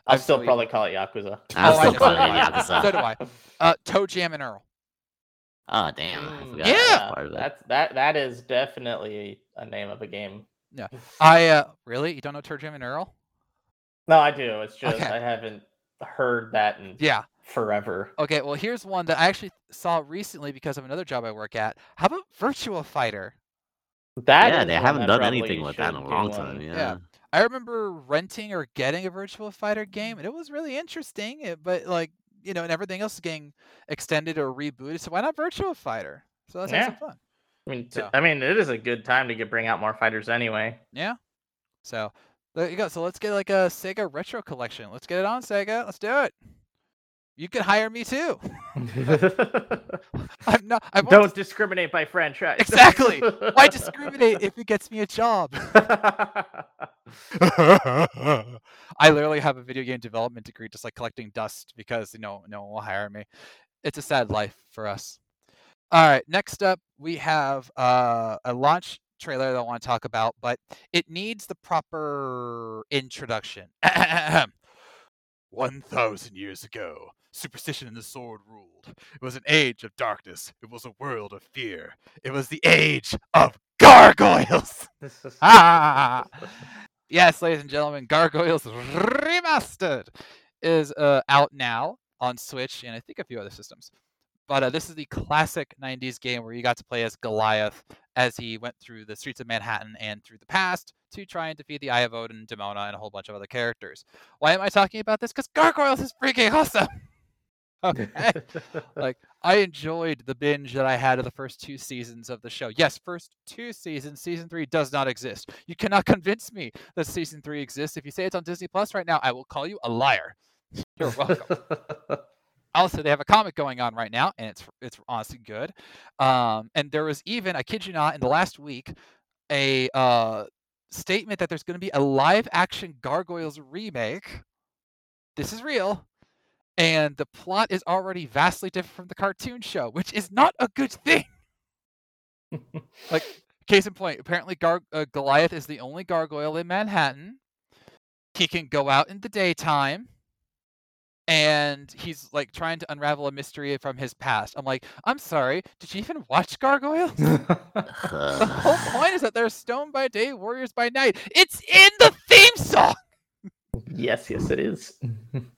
I'll I'm still so probably call it Yakuza. I'm Oh, still know. calling it So do I. Yakuza. So do I. Uh, Toe Jam and Earl. Oh, damn. I Mm, forgot Yeah. that part of it. that's that. That is definitely a name of a game. Yeah, I uh, really, you don't know Toe Jam and Earl? No, I do. It's just Okay. I haven't heard that in Yeah. forever. Okay. Well, here's one that I actually saw recently because of another job I work at. How about Virtua Fighter? That yeah, they haven't done anything with that in a long time. one. Yeah. I remember renting or getting a Virtual Fighter game, and it was really interesting. it- But like, you know, and everything else is getting extended or rebooted. So why not Virtual Fighter? So let's have some fun. I mean, t- So- I mean, it is a good time to get bring out more fighters anyway. Yeah. So there you go. So let's get like a Sega retro collection. Let's get it on Sega. Let's do it. You can hire me too. I'm not. I Don't discriminate by franchise. Exactly. Why discriminate if it gets me a job? I literally have a video game development degree, just like collecting dust because you know no one will hire me. It's a sad life for us. All right, next up we have uh, a launch trailer that I want to talk about, but it needs the proper introduction. One thousand years ago, superstition and the sword ruled. It was an age of darkness. It was a world of fear. It was the age of gargoyles. Ah! Yes, ladies and gentlemen, Gargoyles Remastered is uh, out now on Switch and I think a few other systems. But uh, this is the classic 90s game where you got to play as Goliath as he went through the streets of Manhattan and through the past to try and defeat the Eye of Odin, Demona, and a whole bunch of other characters. Why am I talking about this? Because Gargoyles is freaking awesome! okay. like I enjoyed the binge that I had of the first two seasons of the show. Yes, first two seasons. Season three does not exist. You cannot convince me that season three exists. If you say it's on Disney Plus right now, I will call you a liar. You're welcome. also, they have a comic going on right now, and it's it's honestly good. Um, and there was even, I kid you not, in the last week, a uh, statement that there's going to be a live action Gargoyles remake. This is real and the plot is already vastly different from the cartoon show, which is not a good thing. like, case in point, apparently Gar- uh, Goliath is the only gargoyle in Manhattan. He can go out in the daytime, and he's like trying to unravel a mystery from his past. I'm like, I'm sorry, did you even watch Gargoyles? The whole point is that they're stone by day, warriors by night. It's in the theme song. yes, yes, it is.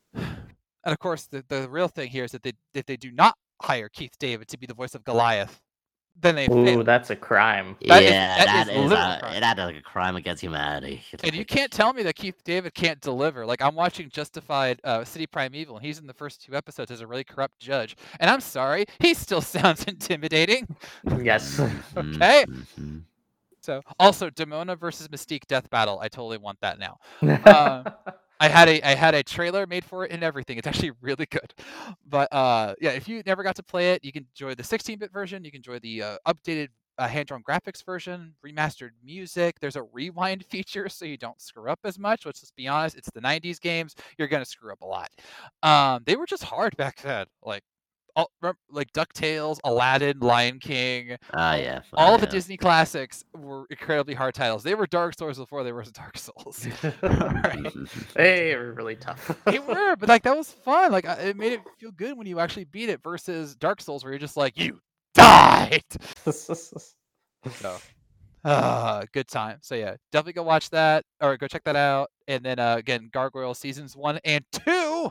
And of course, the, the real thing here is that they if they do not hire Keith David to be the voice of Goliath, then they Ooh, fail. that's a crime. That is- yeah, that that is is, literal uh, crime. that is like a crime against humanity. And you can't tell me that Keith David can't deliver. Like I'm watching Justified uh, City Primeval, and he's in the first two episodes as a really corrupt judge. And I'm sorry, he still sounds intimidating. Yes. Okay. mhm. So also Demona versus Mystique death battle. I totally want that now. Um, I had a I had a trailer made for it and everything. It's actually really good. But uh, yeah, if you never got to play it, you can enjoy the 16-bit version. You can enjoy the uh, updated uh, hand-drawn graphics version, remastered music. There's a rewind feature, so you don't screw up as much. Let's just be honest. It's the 90s games. You're gonna screw up a lot. Um, they were just hard back then. Like, all, rem- like Ducktales, Aladdin, Lion King Ah, yeah. all of the. Disney classics were incredibly hard titles. They were Dark Souls before they were Dark Souls. Right. they were really tough. they were, but like that was fun. Like it made it feel good when you actually beat it versus Dark Souls, where you're just like you died. So, ah, good time. So yeah, definitely go watch that or go check that out. And then uh, again, Gargoyle seasons one and two,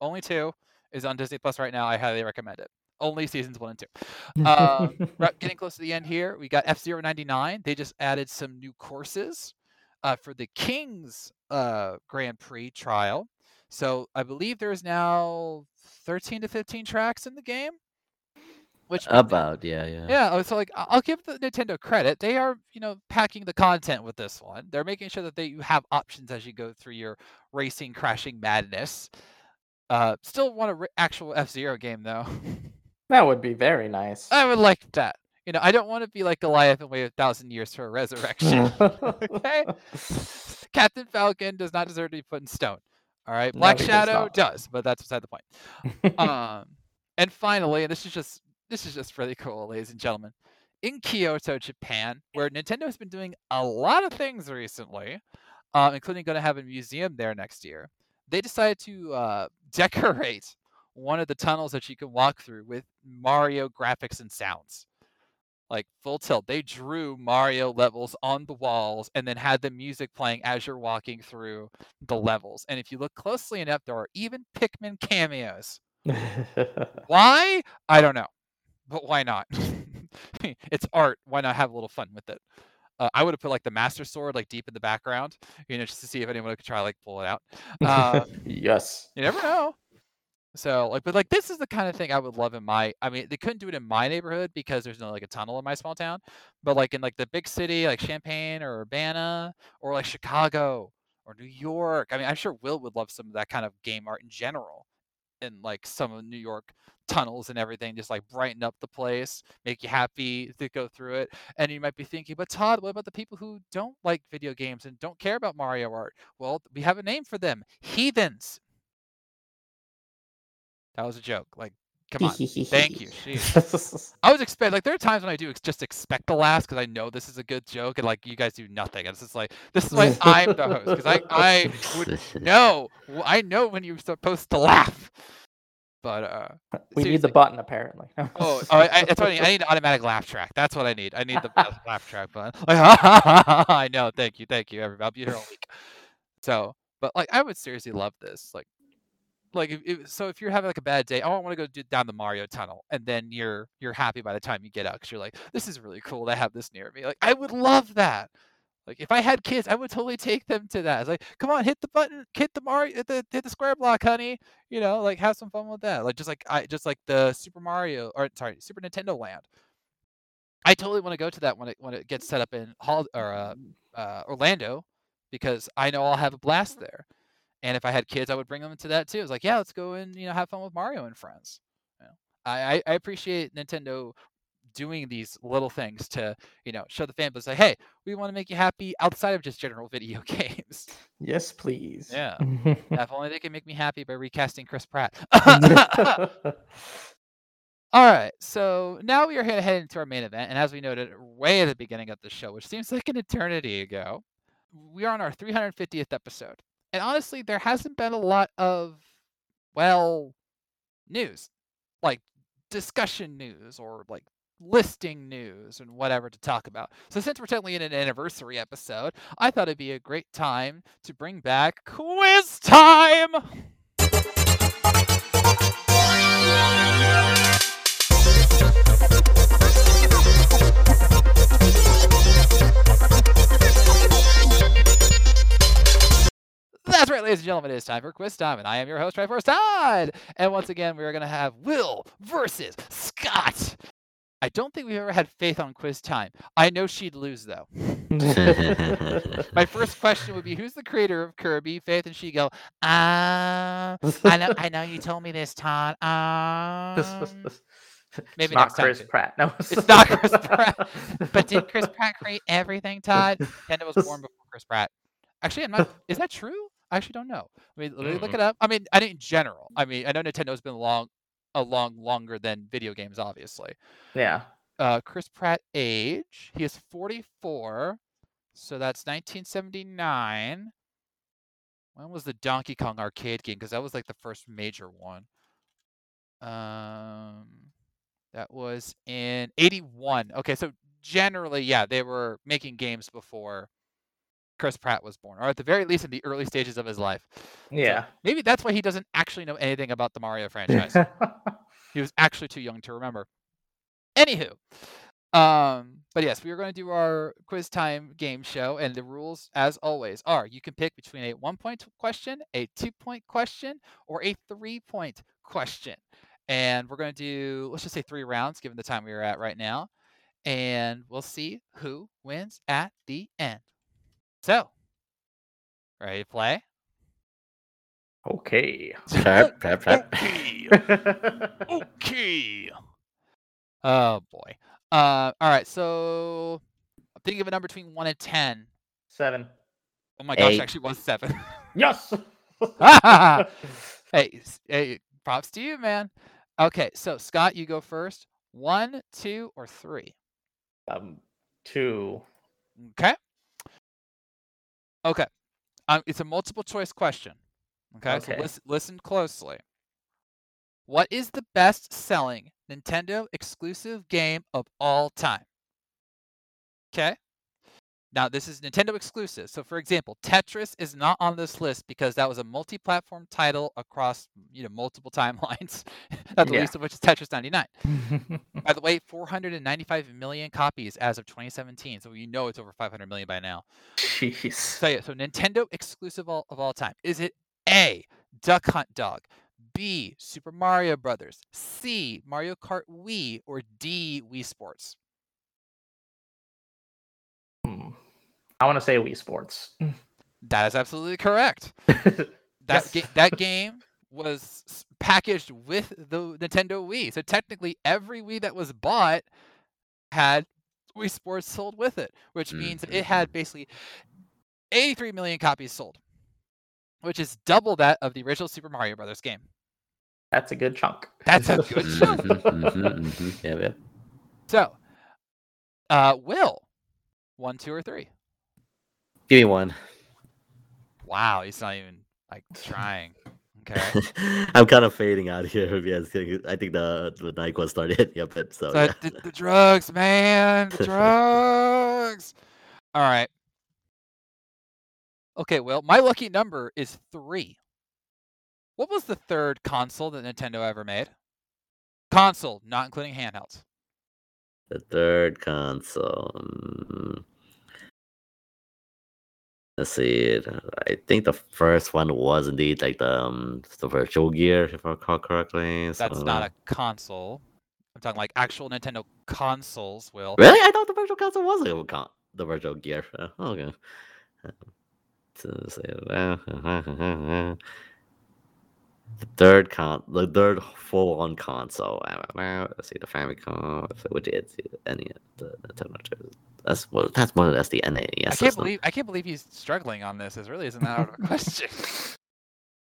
only two, is on Disney Plus right now. I highly recommend it. Only seasons one and two. Um, getting close to the end here. We got F Zero ninety nine. They just added some new courses uh, for the Kings uh, Grand Prix trial. So I believe there's now thirteen to fifteen tracks in the game. Which About, yeah, yeah. yeah, oh, so like I'll give the Nintendo credit. They are, you know, packing the content with this one. They're making sure that they you have options as you go through your racing crashing madness. Uh, still want a re- actual F Zero game though. that would be very nice. I would like that. You know, I don't want to be like Goliath and wait a thousand years for a resurrection. okay. Captain Falcon does not deserve to be put in stone. All right. Black does Shadow not. does, but that's beside the point. um, and finally, and this is just this is just really cool, ladies and gentlemen. In Kyoto, Japan, where Nintendo has been doing a lot of things recently, um, including going to have a museum there next year, they decided to uh, decorate one of the tunnels that you can walk through with Mario graphics and sounds. Like full tilt. They drew Mario levels on the walls and then had the music playing as you're walking through the levels. And if you look closely enough, there are even Pikmin cameos. Why? I don't know. But why not? it's art. Why not have a little fun with it? Uh, I would have put like the Master Sword like deep in the background, you know, just to see if anyone could try like pull it out. Uh, yes. you never know. So like, but like this is the kind of thing I would love in my. I mean, they couldn't do it in my neighborhood because there's no like a tunnel in my small town. But like in like the big city, like Champaign or Urbana or like Chicago or New York. I mean, I'm sure Will would love some of that kind of game art in general. And like some of New York tunnels and everything, just like brighten up the place, make you happy to go through it. And you might be thinking, but Todd, what about the people who don't like video games and don't care about Mario art? Well, we have a name for them heathens. That was a joke. Like, come on. Thank you. I was expect like there are times when I do ex- just expect the last because I know this is a good joke and like you guys do nothing. And it's just like this is why I'm the host because I I would know I know when you're supposed to laugh. But uh we need the button apparently. oh, oh I, I, that's what I need. I need an automatic laugh track. That's what I need. I need the laugh track button. Like, I know. Thank you. Thank you. Everybody. I'll be here all week. So, but like I would seriously love this. Like like if, if, so if you're having like a bad day, oh, I want to go do, down the Mario tunnel, and then you're you're happy by the time you get out because you're like, this is really cool. to have this near me. Like I would love that. Like if I had kids, I would totally take them to that. It's like, come on, hit the button, hit the Mario, hit the hit the square block, honey. You know, like have some fun with that. Like just like I just like the Super Mario or sorry, Super Nintendo Land. I totally want to go to that when it when it gets set up in Hol- or uh, uh, Orlando because I know I'll have a blast there. And if I had kids, I would bring them to that too. It's like, yeah, let's go and you know have fun with Mario and friends. You know, I, I I appreciate Nintendo doing these little things to you know show the fan base like, hey, we want to make you happy outside of just general video games. yes, please. Yeah. if only they can make me happy by recasting Chris Pratt. All right, so now we are going to head into our main event, and as we noted way at the beginning of the show, which seems like an eternity ago, we are on our 350th episode, and honestly, there hasn't been a lot of, well, news, like discussion news or like listing news and whatever to talk about. So since we're technically in an anniversary episode, I thought it'd be a great time to bring back quiz time. That's right, ladies and gentlemen, it is time for quiz time, and I am your host, Triforce Todd. And once again, we are going to have Will versus Scott. I don't think we've ever had faith on quiz time. I know she'd lose though. My first question would be, "Who's the creator of Kirby?" Faith and she go, "Ah, I know, I know you told me this, Todd. Um, maybe it's not time, Chris Faith. Pratt. No, It's not Chris Pratt. But did Chris Pratt create everything, Todd? Nintendo was born before Chris Pratt. Actually, I'm not. Is that true? I actually don't know. I mean, let me look it up. I mean, I in general. I mean, I know Nintendo's been long, a long longer than video games, obviously. Yeah. Uh, Chris Pratt age. He is 44, so that's 1979. When was the Donkey Kong arcade game? Because that was like the first major one. Um, that was in 81. Okay, so generally, yeah, they were making games before Chris Pratt was born, or at the very least in the early stages of his life. So Yeah. maybe that's why he doesn't actually know anything about the Mario franchise. he was actually too young to remember. Anywho, um, but yes, we are going to do our quiz time game show, and the rules, as always, are you can pick between a one point question, a two point question, or a three point question. And we're going to do, let's just say three rounds, given the time we are at right now. And we'll see who wins at the end. So, ready to play? okay. Clap, clap, clap. Okay. Okay. Oh boy. Uh, all right. So I'm thinking of a number between one and ten. Seven. Oh my gosh, Eight. actually was seven. Yes. hey, hey, props to you, man. Okay, so Scott, you go first. One, two, or three. um, two. Okay. Okay. Um, it's a multiple choice question. Okay, so Okay. listen, listen closely. What is the best selling Nintendo exclusive game of all time? Okay. Now, this is Nintendo exclusive. So, for example, Tetris is not on this list because that was a multi platform title across you know multiple timelines, not the Yeah. least of which is Tetris 99. By the way, 495 million copies as of 2017. So, you know it's over 500 million by now. Jeez. So yeah, so Nintendo exclusive all, of all time. Is it A, Duck Hunt Dog, B, Super Mario Brothers, C, Mario Kart Wii, or D, Wii Sports? Hmm. I want to say Wii Sports. That is absolutely correct. That Yes. ga- that game was packaged with the Nintendo Wii. So technically every Wii that was bought had Wii Sports sold with it, which means that it had basically 83 million copies sold, which is double that of the original Super Mario Brothers game. That's a good chunk. That's a good chunk. Mhm, mhm, mhm. Yep, yep. So, uh, Will, one, two, or three? Give me one. Wow, he's not even like trying. Okay. I'm kind of fading out here. Yes, I think the the night was started. Yep. it- So, So yeah. the, the drugs, man, the drugs. All right. Okay, Well, my lucky number is three. What was the third console that Nintendo ever made? Console, not including handhelds. The third console. Mm, Let's see. I think the first one was indeed like the um, the Virtual Gear, if I recall correctly. That's not a console. I'm talking like actual Nintendo consoles, Will. Really? I thought the Virtual Console was a con- the Virtual Gear. Uh, okay. Uh, so say that. The third con, the third full-on console. Let's see the Famicom, which is any the Nintendo. That's what that's one. That's the NES. I can't system. believe I can't believe he's struggling on this. It really isn't that out of a question.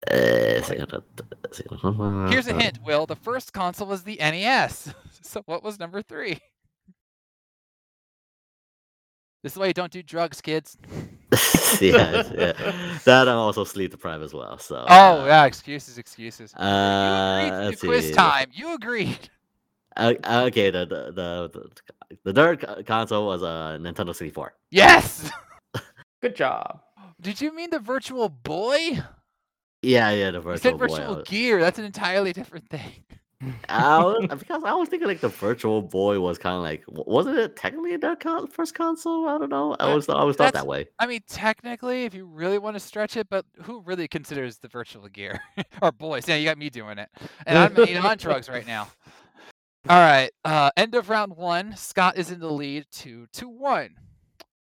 Here's a uh, hint, Will. The first console was the NES. So what was number three? This is why you don't do drugs, kids. yeah, yeah. That I'm also sleep deprived as well. So. Oh uh, yeah, excuses, excuses. you Uh, agreed to quiz see. time. You agreed. Uh, okay, the the the the, the third console was a Nintendo 64. Yes. Good job. Did you mean the Virtual Boy? Yeah, yeah, the You virtual said boy. Virtual uh, Gear. That's an entirely different thing. I was, because I was thinking like the Virtual Boy was kind of like, wasn't it technically their con- first console? I don't know. I always thought, I always thought that way. I mean, technically, if you really want to stretch it, but who really considers the virtual gear? or boys? Yeah, you got me doing it, and I'm you know, on drugs right now. All right, uh, end of round one. Scott is in the lead, two to one.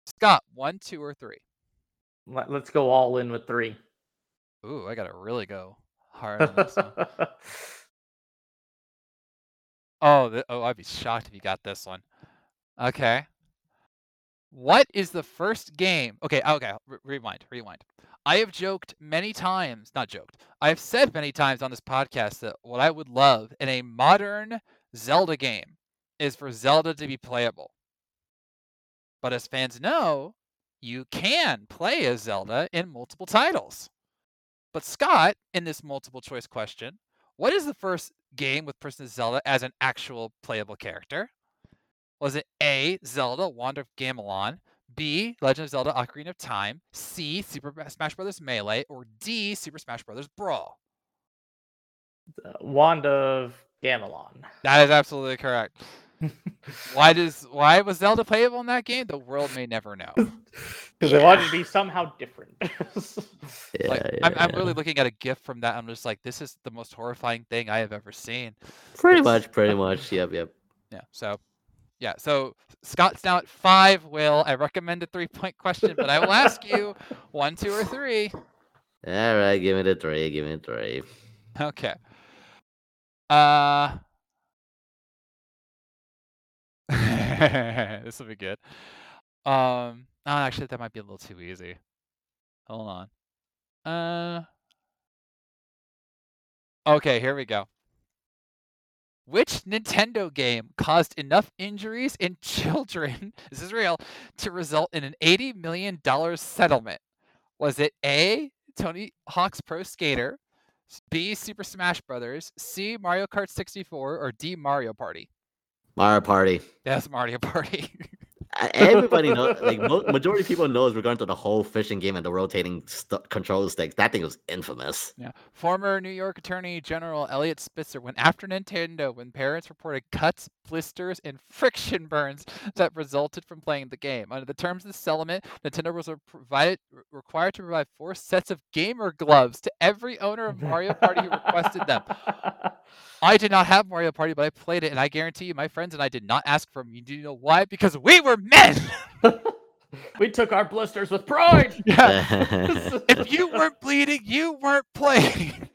Scott, one, two, or three. Let, us go all in with three. Ooh, I gotta really go hard on this one. Oh, th- oh, I'd be shocked if you got this one. Okay. What is the first game? Okay, ah, okay, re- rewind, rewind. I have joked many times, not joked. I have said many times on this podcast that what I would love in a modern Zelda game is for Zelda to be playable. But as fans know, you can play as Zelda in multiple titles. But Scott, in this multiple choice question, what is the first game with Princess Zelda as an actual playable character? Was it A, Zelda Wand of Gamelon, B, Legend of Zelda Ocarina of Time, C, Super Smash Bros. Melee, or D, Super Smash Bros. Brawl? Wand of Gamelon. That is absolutely correct. Why does why was Zelda playable in that game? The world may never know. Because they wanted to be somehow different. Yeah, Like yeah, I'm, I'm really looking at a gift from that. I'm just like, this is the most horrifying thing I have ever seen. pretty much, pretty much. Yep, yep. Yeah. So, yeah. So Scott's now at five. Will I recommend a three point question? But I will ask you one, two, or three. All right, give me the three. Give me the three. Okay. Uh. this will be good. Um. Oh, actually, that might be a little too easy. Hold on. Uh. Okay, here we go. Which Nintendo game caused enough injuries in children, this is real, to result in an $80 million settlement? Was it A, Tony Hawk's Pro Skater, B, Super Smash Brothers, C, Mario Kart 64, or D, Mario Party? Mario Party. That's Mario Party. Everybody knows, like majority of people knows regarding to the whole fishing game and the rotating st- control sticks. That thing was infamous. Yeah. Former New York Attorney General Eliot Spitzer went after Nintendo when parents reported cuts, blisters, and friction burns that resulted from playing the game. Under the terms of the settlement, Nintendo was provided, re- required to provide four sets of gamer gloves to every owner of Mario Party who requested them. I did not have Mario Party, but I played it, and I guarantee you, my friends and I did not ask for them. You know why? Because we were men. we took our blisters with pride. yeah. If you weren't bleeding, you weren't playing.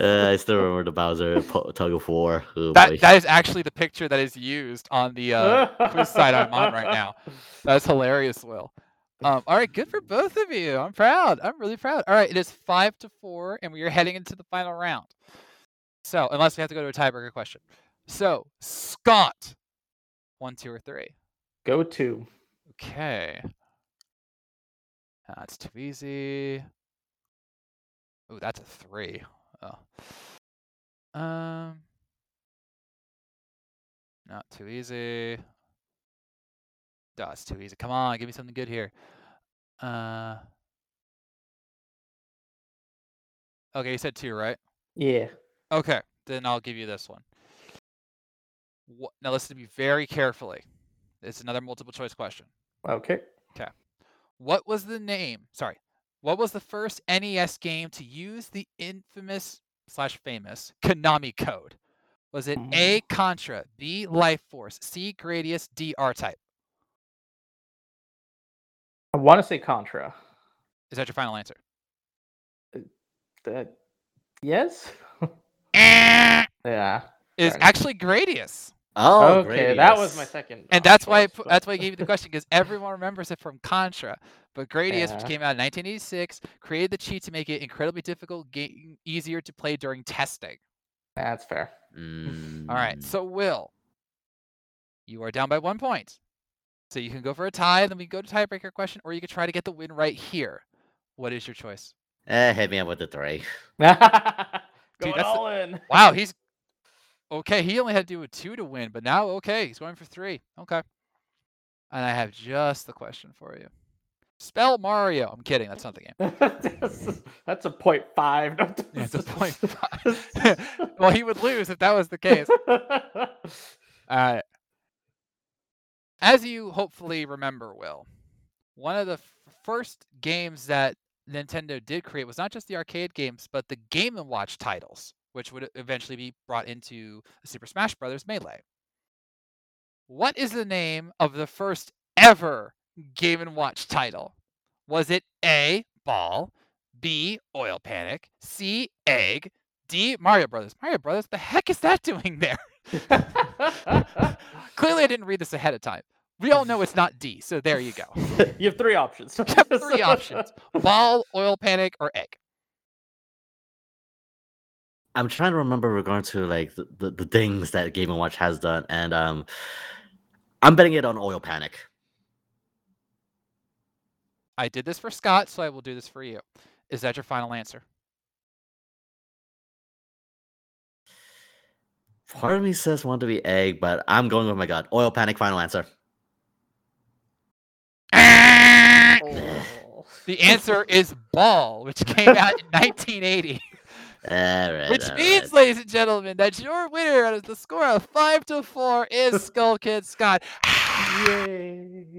Uh, I still remember the Bowser tug of war. Oh, boy. That that is actually the picture that is used on the uh, quiz site I'm on right now. That's hilarious, Will. Um, all right, good for both of you. I'm proud. I'm really proud. All right, it is five to four, and we are heading into the final round. So, unless we have to go to a tiebreaker question. So, Scott, one, two, or three. Go to. Okay. That's too easy. Oh, that's a three. Oh. Um. Not too easy. That's too easy. Come on, give me something good here. Uh. Okay, you said two, right? Yeah. Okay, then I'll give you this one. Now listen to me very carefully. It's another multiple choice question. Okay. Okay. What was the name? Sorry. What was the first NES game to use the infamous slash famous Konami code? Was it A Contra, B Life Force, C Gradius, D R Type? I want to say Contra. Is that your final answer? Uh, yes. Eh, Yeah. Is actually Gradius. Oh, okay, that was my second. And that's why I choice, put, but- that's why I gave you the question because everyone remembers it from Contra. But Gradius, which came out in 1986, created the cheat to make it incredibly difficult, game easier to play during testing. That's fair. All right, Mm, so Will, you are down by one point. So you can go for a tie, then we go to tiebreaker question, or you could try to get the win right here. What is your choice? eh, hit me up with the three. Going that's the- all in. Wow, he's okay. He only had to do a two to win, but now okay, he's going for three. Okay, and I have just the question for you. Spell Mario. I'm kidding. That's not the game. that's, that's a point five. Yeah, it's a point five. well, he would lose if that was the case. All right. As you hopefully remember, Will, one of the f- first games that Nintendo did create was not just the arcade games, but the Game and Watch titles, which would eventually be brought into Super Smash Bros. Melee. What is the name of the first ever Game and Watch title? Was it A. Ball, B. Oil Panic, C. Egg, D. Mario Brothers? Mario Brothers, the heck is that doing there? Clearly, I didn't read this ahead of time. We all know it's not D, so there you go. you have three options. You have three options: ball, oil panic, or egg. I'm trying to remember regarding to like the, the, the things that Game and Watch has done, and um, I'm betting it on Oil Panic. I did this for Scott, so I will do this for you. Is that your final answer? Part of me says want to be egg, but I'm going with my gut. Oil Panic. Final answer. Oh. The answer is ball, which came out in 1980. All right, Which all means, right. ladies and gentlemen, that your winner out of the score of five to four is Skull Kid Scott. Yay.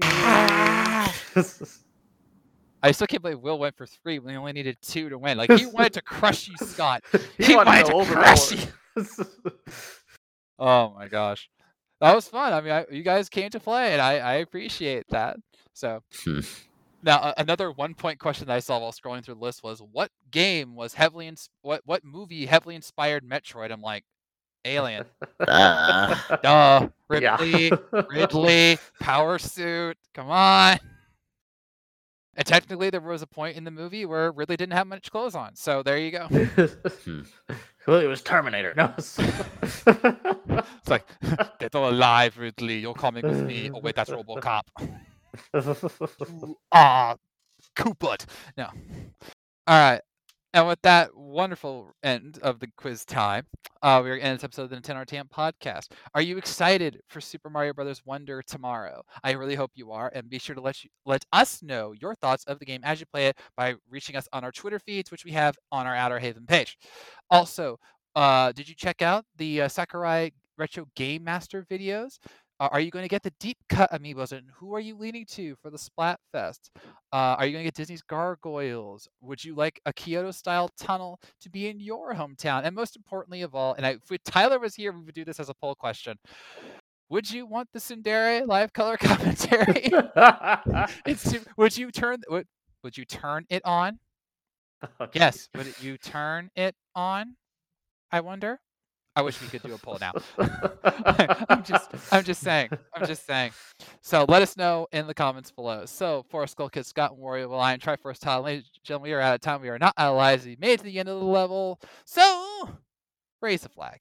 I still can't believe Will went for three when he only needed two to win. Like he wanted to crush you, Scott. He wanted to crush you. Oh my gosh, that was fun. I mean, I, you guys came to play, and I, I appreciate that. So Hmm. Now uh, another one point question that I saw while scrolling through the list was, what game was heavily ins- what what movie heavily inspired Metroid? I'm like, Alien. Ah. Duh, Yeah. Ridley, Power Suit. Come on. And technically, there was a point in the movie where Ridley didn't have much clothes on. So there you go. well, it was Terminator. No. It's like, get all alive, Ridley. You're coming with me. Oh wait, that's RoboCop. Are Coopert. No. All right. And with that wonderful end of the quiz time, uh, we're in this episode of the Nintendo RTM podcast. Are you excited for Super Mario Brothers Wonder tomorrow? I really hope you are, and be sure to let you let us know your thoughts of the game as you play it by reaching us on our Twitter feeds, which we have on our Outer Haven page. Also, uh, did you check out the uh, Sakurai Retro Game Master videos? Are you going to get the deep cut amiibos? And who are you leaning to for the Splatfest? Uh, are you going to get Disney's Gargoyles? Would you like a Kyoto style tunnel to be in your hometown? And most importantly of all, and I, if Tyler was here, we would do this as a poll question. Would you want the tsundere live color commentary? it's too, would you turn would, would you turn it on? Yes. Would you turn it on? I wonder. I wish we could do a poll now. I'm just I'm just saying. I'm just saying. So let us know in the comments below. So for Skull Kid, Scott and Warrior Lion, try first time. Ladies and gentlemen, we are out of time. We are not out of lives. We made it to the end of the level. So raise the flag.